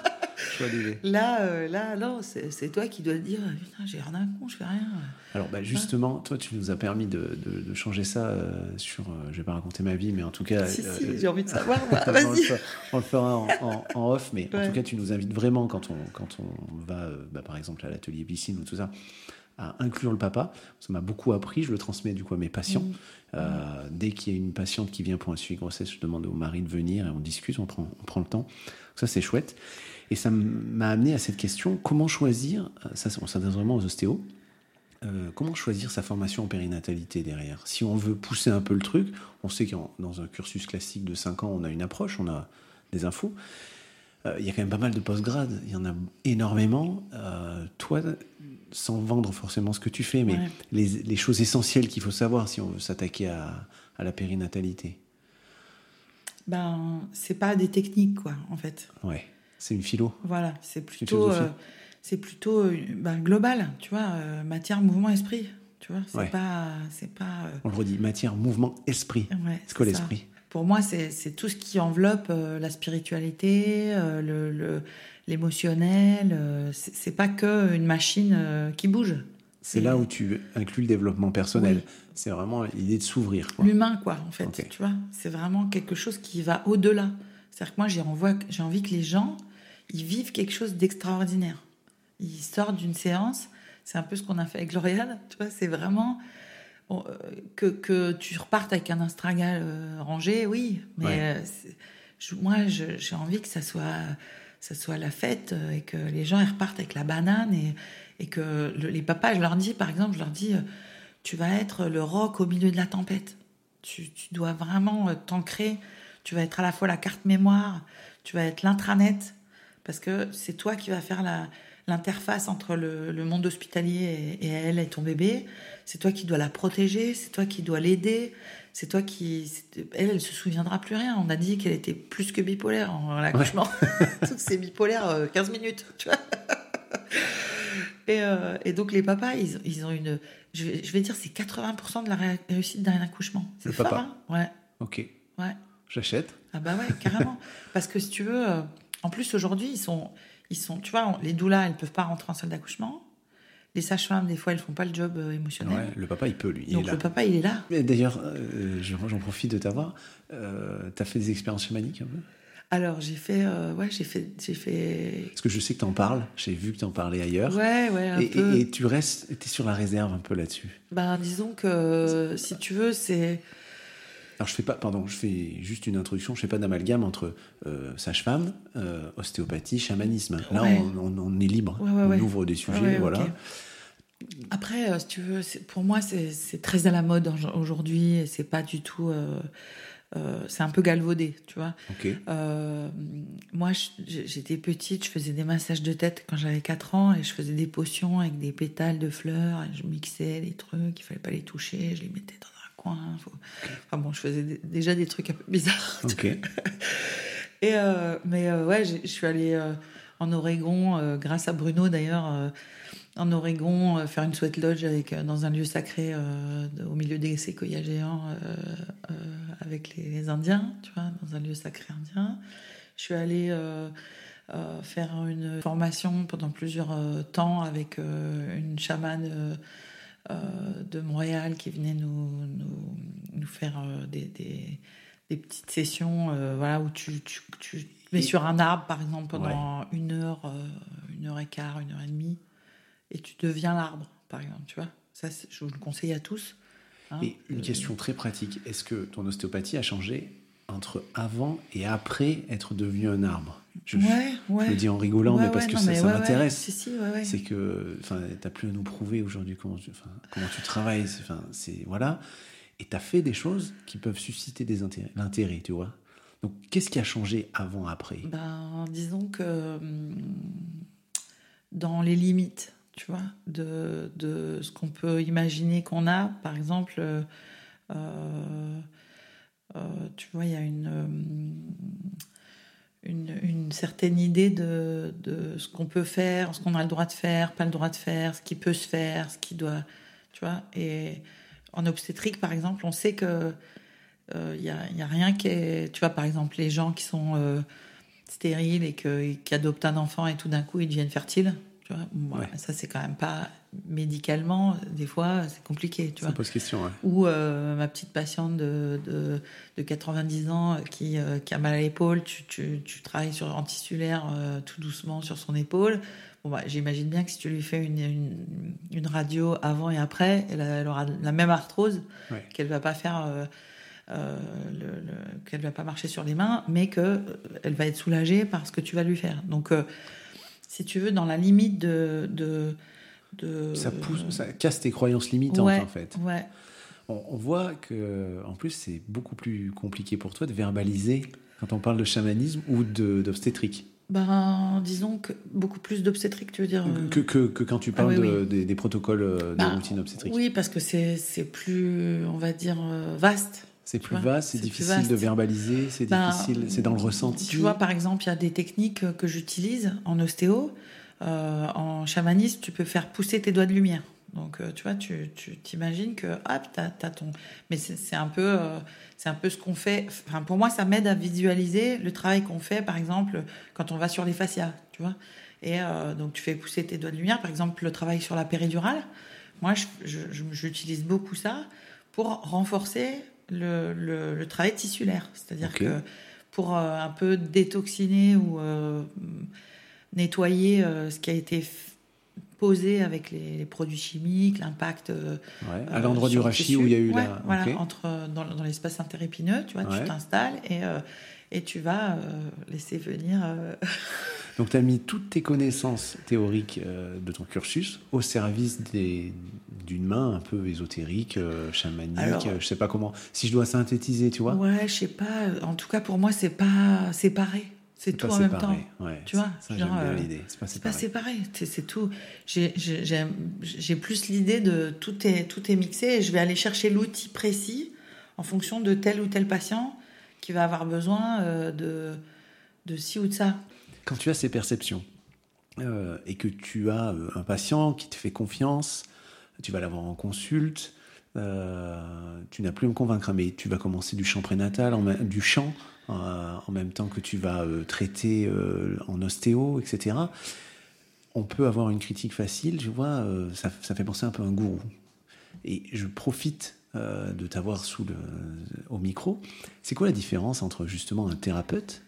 Je vois. Là, là, non, c'est toi qui dois te dire, putain, j'ai rien d'un con, je fais rien. Alors bah, justement, toi tu nous as permis de, de- de changer ça sur, je vais pas raconter ma vie, mais en tout cas, si, si, j'ai envie de savoir. on, le Vas-y. fera, on le fera en, en- en off, mais en tout cas tu nous invites vraiment quand on, quand on va, bah, par exemple à l'atelier piscine ou tout ça, à inclure le papa. Ça m'a beaucoup appris, je le transmets du coup à mes patients. Mm. Euh, dès qu'il y a une patiente qui vient pour un suivi grossesse, je demande au mari de venir et on discute, on prend, on prend le temps. Ça c'est chouette. Et ça m'a amené à cette question, comment choisir, euh, ça on s'adresse vraiment aux ostéos, euh, comment choisir sa formation en périnatalité derrière? Si on veut pousser un peu le truc, on sait que dans un cursus classique de 5 ans, on a une approche, on a des infos. Euh, Il y a quand même pas mal de postgrades, il y en a énormément. Euh, toi, sans vendre forcément ce que tu fais, mais Ouais. les, les choses essentielles qu'il faut savoir si on veut s'attaquer à, à la périnatalité. Ben, c'est pas des techniques, quoi, en fait. Ouais, c'est une philo. Voilà, c'est plutôt, euh, plutôt ben, global, tu vois, euh, matière, mouvement, esprit, tu vois, c'est Ouais. pas, pas, euh, On le redit, matière, mouvement, esprit. ouais, C'est quoi l'esprit Pour moi, c'est tout ce qui enveloppe euh, la spiritualité, euh, le, le- l'émotionnel. euh, c'est pas que une machine qui bouge. C'est là où tu inclus le développement personnel. C'est vraiment l'idée de s'ouvrir. l'humain, quoi, en fait. Tu vois, c'est vraiment quelque chose qui va au-delà. C'est-à-dire que moi, j'ai envie, que les gens, ils vivent quelque chose d'extraordinaire. Ils sortent d'une séance, c'est un peu ce qu'on a fait avec L'Oréal, tu vois, c'est vraiment que, que tu repartes avec un astragal euh, rangé, oui, mais Ouais. euh, je- moi, j'ai envie que ça soit, ça soit la fête euh, et que les gens ils repartent avec la banane et, et que le- les papas, je leur dis, par exemple, je leur dis, euh, tu vas être le roc au milieu de la tempête. Tu, tu dois vraiment euh, t'ancrer. Tu vas être à la fois la carte mémoire, tu vas être l'intranet, parce que c'est toi qui vas faire la, l'interface entre le, le monde hospitalier et, et elle et ton bébé. C'est toi qui dois la protéger, c'est toi qui dois l'aider, c'est toi qui. Elle, elle se souviendra plus rien. On a dit qu'elle était plus que bipolaire en l'accouchement. Que c'est bipolaire euh, 15 minutes, tu vois. Et, euh, et donc les papas, ils, ils ont une. Je vais, je vais dire, c'est 80% de la ré- réussite d'un accouchement. C'est Le fort, papa. hein? Ouais, Ok, ouais. j'achète. Ah bah ouais, carrément. Parce que si tu veux, euh, en plus aujourd'hui, ils sont, ils sont, tu vois, les doulas, elles peuvent pas rentrer en salle d'accouchement. Les sages-femmes, des fois, elles font pas le job euh, émotionnel. Ouais, le papa, il peut, lui. Il Donc le papa, il est là. D'ailleurs, euh, je- j'en profite de t'avoir. Euh, T'as fait des expériences chamaniques un peu? Alors j'ai fait, euh, ouais, j'ai fait, j'ai fait, Parce que je sais que t'en parles. J'ai vu que t'en parlais ailleurs. ouais, ouais, un et, peu. et- et tu restes, t'es sur la réserve un peu là-dessus? Ben disons que si tu veux, c'est, Alors je fais pas, pardon, je fais juste une introduction. Je fais pas d'amalgame entre euh, sage-femme, euh, ostéopathie, chamanisme. Là, Ouais. on, on- on est libre. Ouais, ouais, on ouvre des sujets, voilà. Après, euh, si tu veux, pour moi, c'est très à la mode aujourd'hui et c'est pas du tout. euh, c'est un peu galvaudé, tu vois. Moi, j'étais petite, je faisais des massages de tête quand j'avais 4 ans et je faisais des potions avec des pétales de fleurs et je mixais les trucs, il fallait pas les toucher, je les mettais dans coin. faut- Enfin bon, je faisais déjà des trucs un peu bizarres. Ok. Et euh, mais euh, ouais, je suis allée euh, en Oregon, grâce à Bruno d'ailleurs, en Oregon, faire une sweat lodge avec, dans un lieu sacré au milieu des séquoias géants avec les, les Indiens, tu vois, dans un lieu sacré indien. Je suis allée faire une formation pendant plusieurs temps avec une chamane de Montréal qui venait nous, nous, nous faire euh, des, des, des petites sessions euh, voilà, où tu, tu, tu Et- sur un arbre, par exemple, pendant une heure, euh, une heure et quart, une heure et demie, et tu deviens l'arbre, par exemple, tu vois. Ça, je vous le conseille à tous. Hein. et une question très pratique est-ce que ton ostéopathie a changé entre avant et après être devenu un arbre? Je, ouais, ouais. je, le dis en rigolant, mais parce que ça, ça m'intéresse. Si, si, c'est que tu n'as plus à nous prouver aujourd'hui comment, tu, comment tu travailles. C'est, voilà. Et tu as fait des choses qui peuvent susciter des intérêts, l'intérêt, tu vois. Donc, qu'est-ce qui a changé avant, après? Ben, Disons que hum, dans les limites, tu vois, de, de ce qu'on peut imaginer qu'on a, par exemple, euh, euh, tu vois, il y a une, hum, une, une, certaine idée de, de ce qu'on peut faire, ce qu'on a le droit de faire, pas le droit de faire, ce qui peut se faire, ce qui doit, tu vois. Et en obstétrique, par exemple, on sait que il euh, n'y a, y a, rien qui est. Tu vois, par exemple, les gens qui sont euh, stériles et, que, qui adoptent un enfant et tout d'un coup ils deviennent fertiles. Tu vois, ça c'est quand même pas médicalement, des fois c'est compliqué. Tu ça pose question. Ou euh, ma petite patiente de, de, de 90 ans qui, qui, a mal à l'épaule, tu, tu, tu, travailles sur antissulaire tout doucement sur son épaule. Bon, bah, J'imagine bien que si tu lui fais une, une, une radio avant et après, elle, elle, aura la même arthrose qu'elle va pas faire euh, qu'elle va pas marcher sur les mains, mais qu'elle euh, va être soulagée par ce que tu vas lui faire. Donc, euh, si tu veux, dans la limite de, de, de... ça pousse, ça casse tes croyances limitantes en fait. Ouais. On, voit que, en plus, c'est beaucoup plus compliqué pour toi de verbaliser quand on parle de chamanisme ou d'obstétrique. Ben, disons que beaucoup plus d'obstétrique, tu veux dire que, que, que, quand tu ah parles Des, protocoles de ben, routine obstétrique. Oui, parce que c'est plus, on va dire, vaste. C'est plus vaste, c'est difficile de verbaliser, c'est ben, difficile, c'est dans le ressenti. Tu vois, par exemple, il y a des techniques que j'utilise en ostéo. Euh, en chamanisme, tu peux faire pousser tes doigts de lumière. Donc, euh, tu vois, tu t'imagines que, hop, tu as, ton. Mais c'est un, peu, euh, c'est un peu ce qu'on fait. Enfin, pour moi, ça m'aide à visualiser le travail qu'on fait, par exemple, quand on va sur les fascias, tu vois. Et donc, tu fais pousser tes doigts de lumière, par exemple, le travail sur la péridurale. Moi, j'utilise beaucoup ça pour renforcer le, travail tissulaire. C'est-à-dire que pour euh, un peu détoxiner ou nettoyer euh, ce qui a été posé avec les, produits chimiques, l'impact. à l'endroit du rachis où il y a eu la. Voilà, entre, dans, l'espace interépineux, tu vois, tu t'installes et, et tu vas laisser venir. Donc, tu as mis toutes tes connaissances théoriques euh, de ton cursus au service d'une main un peu ésotérique, euh, chamanique, euh, je sais pas comment. Si je dois synthétiser, tu vois Ouais, je sais pas. En tout cas, pour moi, c'est pas séparé. C'est tout en même temps. Ouais, tu vois ça, j'aime bien l'idée. C'est pas séparé. C'est pas séparé. C'est tout. J'ai plus l'idée de tout est, tout est mixé et je vais aller chercher l'outil précis en fonction de tel ou tel patient qui va avoir besoin de, de ci ou de ça quand tu as ces perceptions euh, et que tu as euh, un patient qui te fait confiance, tu vas l'avoir en consulte, euh, tu n'as plus à me convaincre, mais tu vas commencer du champ prénatal, du champ, en même temps que tu vas traiter en ostéo, etc. On peut avoir une critique facile, je vois, ça, fait penser un peu à un gourou. Et je profite de t'avoir sous au micro. C'est quoi la différence entre justement un thérapeute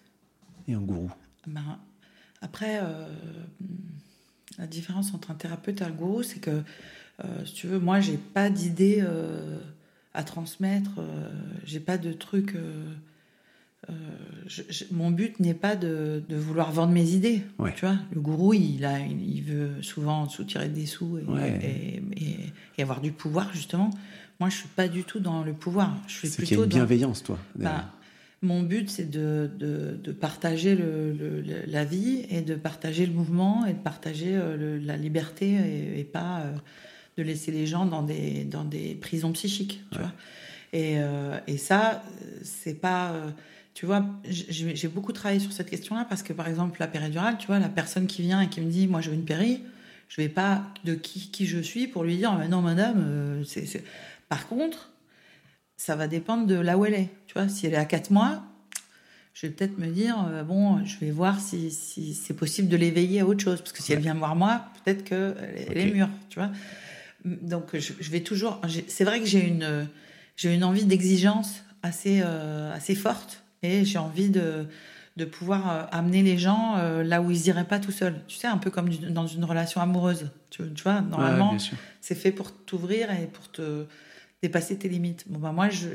et un gourou? Ben, après, euh, la différence entre un thérapeute et un gourou, c'est que, euh, si tu veux, moi, j'ai pas d'idée euh, à transmettre, j'ai pas de truc. Mon but n'est pas de, vouloir vendre mes idées. Tu vois, le gourou, il, a, il veut souvent soutirer des sous et, et, avoir du pouvoir, justement. Moi, je suis pas du tout dans le pouvoir. Je suis plutôt qu'il y a une bienveillance, toi. Bah, mon but, c'est de, de, partager le, la vie et de partager le mouvement et de partager euh, la liberté et, pas euh, de laisser les gens dans des, dans des prisons psychiques. Tu vois et, euh, et, ça, c'est pas. Tu vois, j'ai beaucoup travaillé sur cette question-là parce que, par exemple, la péridurale, tu vois, la personne qui vient et qui me dit Moi, je veux une péri, je vais pas de qui, qui je suis pour lui dire Non, madame, c'est. Par contre, ça va dépendre de là où elle est. Tu vois, si elle est à 4 mois, je vais peut-être me dire, euh, bon, je vais voir si, si c'est possible de l'éveiller à autre chose. Parce que si elle vient voir moi, peut-être qu'elle elle est mûre, tu vois. Donc, je, vais toujours. C'est vrai que j'ai une, j'ai une envie d'exigence assez, euh, assez forte. Et j'ai envie de, de pouvoir euh, amener les gens euh, là où ils iraient pas tout seuls. Tu sais, un peu comme dans une relation amoureuse. Tu, tu vois, Ouais, normalement, sûr. c'est fait pour t'ouvrir et pour te dépasser tes limites. Bon, bah, moi, je,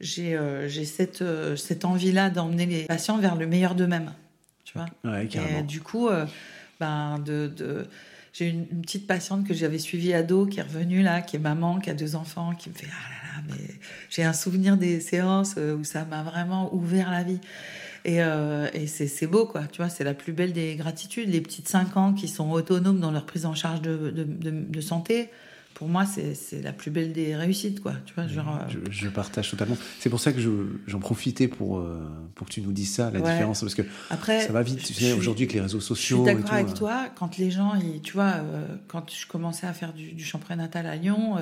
j'ai, euh, j'ai cette, euh, cette envie-là d'emmener les patients vers le meilleur d'eux-mêmes. Tu vois? Ouais, carrément. et du coup, euh, ben, de, de- j'ai une, petite patiente que j'avais suivie ado qui est revenue là, qui est maman, qui a deux enfants, qui me fait ah là là, mais j'ai un souvenir des séances euh, où ça m'a vraiment ouvert la vie. Et, euh, et c'est, beau, quoi. Tu vois, c'est la plus belle des gratitudes. Les petites 5 ans qui sont autonomes dans leur prise en charge de- de santé, pour moi, c'est, la plus belle des réussites, quoi. Tu vois, genre. euh, Je, je partage totalement. C'est pour ça que je- j'en profitais pour, euh, pour que tu nous dises ça, la Ouais. différence. Parce que Après, ça va vite, tu sais, aujourd'hui avec les réseaux Je suis sociaux. d'accord avec euh, toi. Quand les gens, ils- tu vois, euh, quand je commençais à faire du, du prénatal à Lyon,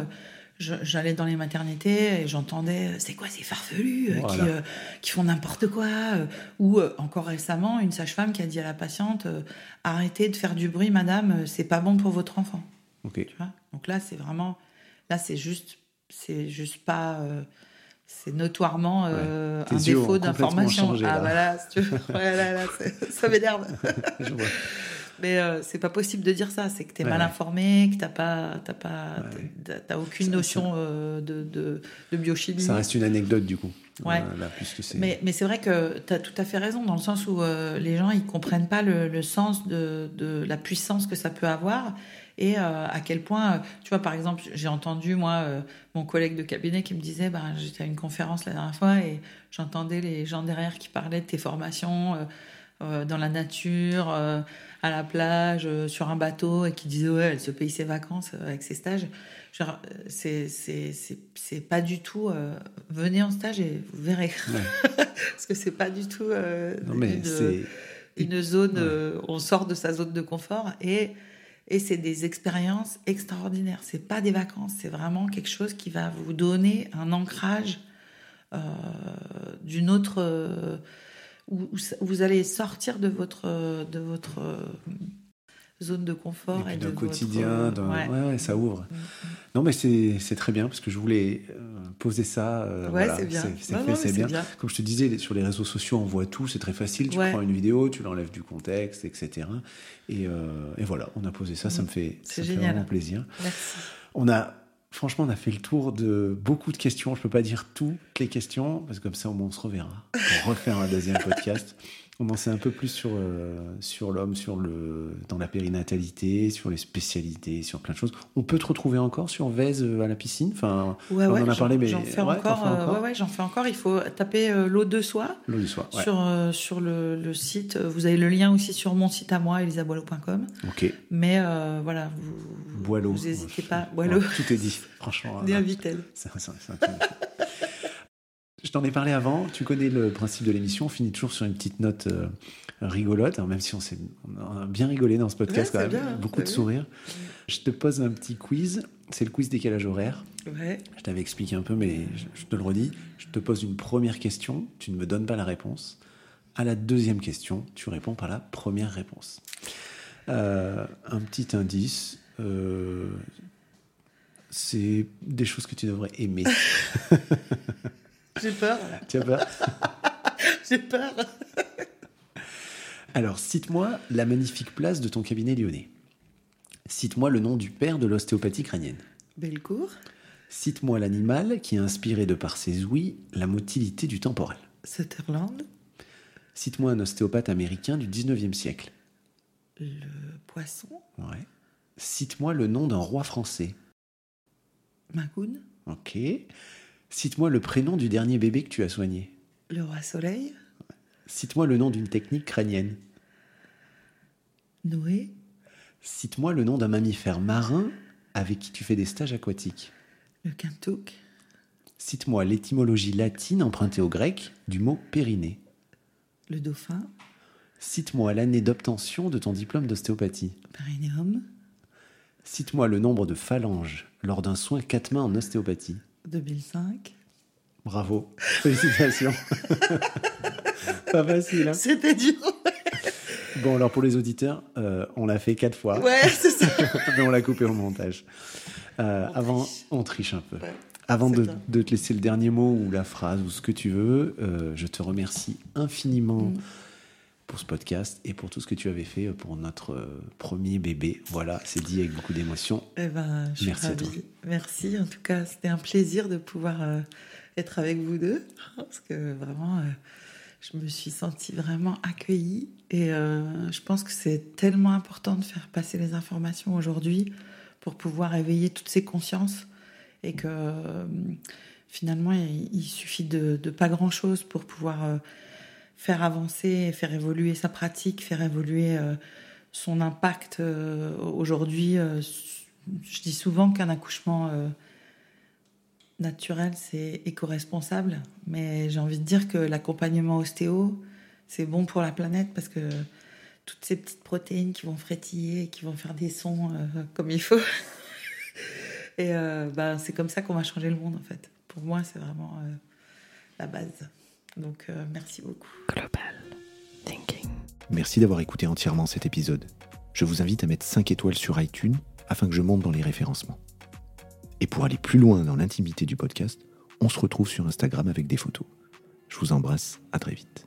j'allais dans les maternités et j'entendais c'est quoi ces farfelus Voilà. qui, euh, qui font n'importe quoi Ou encore récemment, une sage-femme qui a dit à la patiente arrêtez de faire du bruit, madame, c'est pas bon pour votre enfant. Ok. Tu vois? Donc là, c'est vraiment, là, c'est juste, c'est juste pas. euh, c'est notoirement euh, un défaut d'information. ah là. voilà, si tu veux. Ouais, là, là, c'est- ça m'énerve. Mais euh, c'est pas possible de dire ça. C'est que t'es Ouais, mal informé, que t'as pas, t'as pas, aucune notion de, de, de biochimie. Ça reste une anecdote du coup. Ouais. Là. Mais, mais c'est vrai que tu as tout à fait raison dans le sens où euh, les gens ils comprennent pas le, le sens de, de la puissance que ça peut avoir et euh, à quel point, euh, tu vois, par exemple, j'ai entendu moi euh, mon collègue de cabinet qui me disait, bah, j'étais à une conférence la dernière fois et j'entendais les gens derrière qui parlaient de tes formations dans la nature, à la plage, sur un bateau et qui disaient, ouais, elle se paye ses vacances avec ses stages. Genre, euh, c'est c'est c'est c'est pas du tout. euh, venez en stage et vous verrez. Ouais. Parce que c'est pas du tout euh, Non, mais une, c'est. une zone. Ouais. euh, on sort de sa zone de confort et et c'est des expériences extraordinaires. C'est pas des vacances, c'est vraiment quelque chose qui va vous donner un ancrage d'une autre. où, où vous allez sortir de votre de votre zone de Et confort et, d'un votre, quotidien, euh, d'un- ouais. ouais, ouais, ça ouvre. Mm, mm. Non, mais c'est très bien parce que je voulais euh, poser ça. euh, Ouais, voilà, c'est bien. C'est fait. Comme je te disais, sur les réseaux sociaux, on voit tout, c'est très facile. Tu prends une vidéo, tu l'enlèves du contexte, etc. Et, euh, et voilà, on a posé ça, ça me fait, ça me fait génial. vraiment plaisir. Merci. On a, franchement, on a fait le tour de beaucoup de questions. Je peux pas dire toutes les questions parce que comme ça, au moins, on se reverra pour refaire un deuxième podcast. On en sait un peu plus sur, euh, sur l'homme, sur le, dans la périnatalité, sur les spécialités, sur plein de choses. On peut te retrouver encore sur Vez euh, à la piscine? Enfin, Ouais, on ouais, en a j'en- parlé, mais j'en fais ouais, encore. fais euh, encore ouais, ouais, j'en fais encore. Il faut taper euh, l'eau de soie l'eau soir. ouais. sur, euh, sur le, le site. Vous avez le lien aussi sur mon site à moi, elisaboileau.com. Ok. Mais voilà, vous, Boileau. vous n'hésitez pas. Boileau, tout est dit, franchement. Hein. Vitel. C'est un- c'est un- c'est un truc. Je t'en ai parlé avant, tu connais le principe de l'émission, on finit toujours sur une petite note euh, rigolote, hein, même si on, s'est- on a bien rigolé dans ce podcast Ouais, quand c'est même, bien, beaucoup de sourires. Je te pose un petit quiz, c'est le quiz décalage horaire. Ouais. Je t'avais expliqué un peu, mais je, je te le redis. Je te pose une première question, tu ne me donnes pas la réponse. À la deuxième question, tu réponds par la première réponse. Euh, un petit indice, euh, c'est des choses que tu devrais aimer. J'ai peur. tu as peur J'ai peur. Alors, cite-moi la magnifique place de ton cabinet lyonnais. Cite-moi le nom du père de l'ostéopathie crânienne. Bellecour, Cite-moi l'animal qui a inspiré de par ses ouïes la motilité du temporal. Sutherland, Cite-moi un ostéopathe américain du 19e siècle. le poisson, Ouais. Cite-moi le nom d'un roi français. Magoun, Ok. Cite-moi le prénom du dernier bébé que tu as soigné. le roi soleil, Cite-moi le nom d'une technique crânienne. Noé, Cite-moi le nom d'un mammifère marin avec qui tu fais des stages aquatiques. le quintouk, Cite-moi l'étymologie latine empruntée au grec du mot périnée. le dauphin, Cite-moi l'année d'obtention de ton diplôme d'ostéopathie. Perineum, Cite-moi le nombre de phalanges lors d'un soin quatre mains en ostéopathie. 2005. Bravo. Félicitations. Pas facile, hein C'était dur. Bon, alors pour les auditeurs, euh, on l'a fait quatre fois, Ouais, c'est ça. mais on l'a coupé au montage. Euh, On avant, triche. on triche un peu. Ouais. Avant de, te laisser le dernier mot ou la phrase ou ce que tu veux, euh, je te remercie infiniment Mm. ce podcast et pour tout ce que tu avais fait pour notre premier bébé. Voilà, c'est dit avec beaucoup d'émotion. Eh ben, je Merci suis Merci. En tout cas, c'était un plaisir de pouvoir être avec vous deux parce que vraiment, je me suis sentie vraiment accueillie et je pense que c'est tellement important de faire passer les informations aujourd'hui pour pouvoir éveiller toutes ces consciences et que finalement, il, suffit de, pas grand-chose pour pouvoir euh, faire avancer, faire évoluer sa pratique, faire évoluer euh, son impact. Euh, aujourd'hui, je dis souvent qu'un accouchement naturel, c'est éco-responsable, mais j'ai envie de dire que l'accompagnement ostéo, c'est bon pour la planète parce que toutes ces petites protéines qui vont frétiller, qui vont faire des sons comme il faut. Et bah, c'est comme ça qu'on va changer le monde en fait pour moi, c'est vraiment euh, la base. Donc, euh, merci beaucoup. Global Thinking. Merci d'avoir écouté entièrement cet épisode. Je vous invite à mettre 5 étoiles sur iTunes afin que je monte dans les référencements. Et pour aller plus loin dans l'intimité du podcast, on se retrouve sur Instagram avec des photos. Je vous embrasse, à très vite.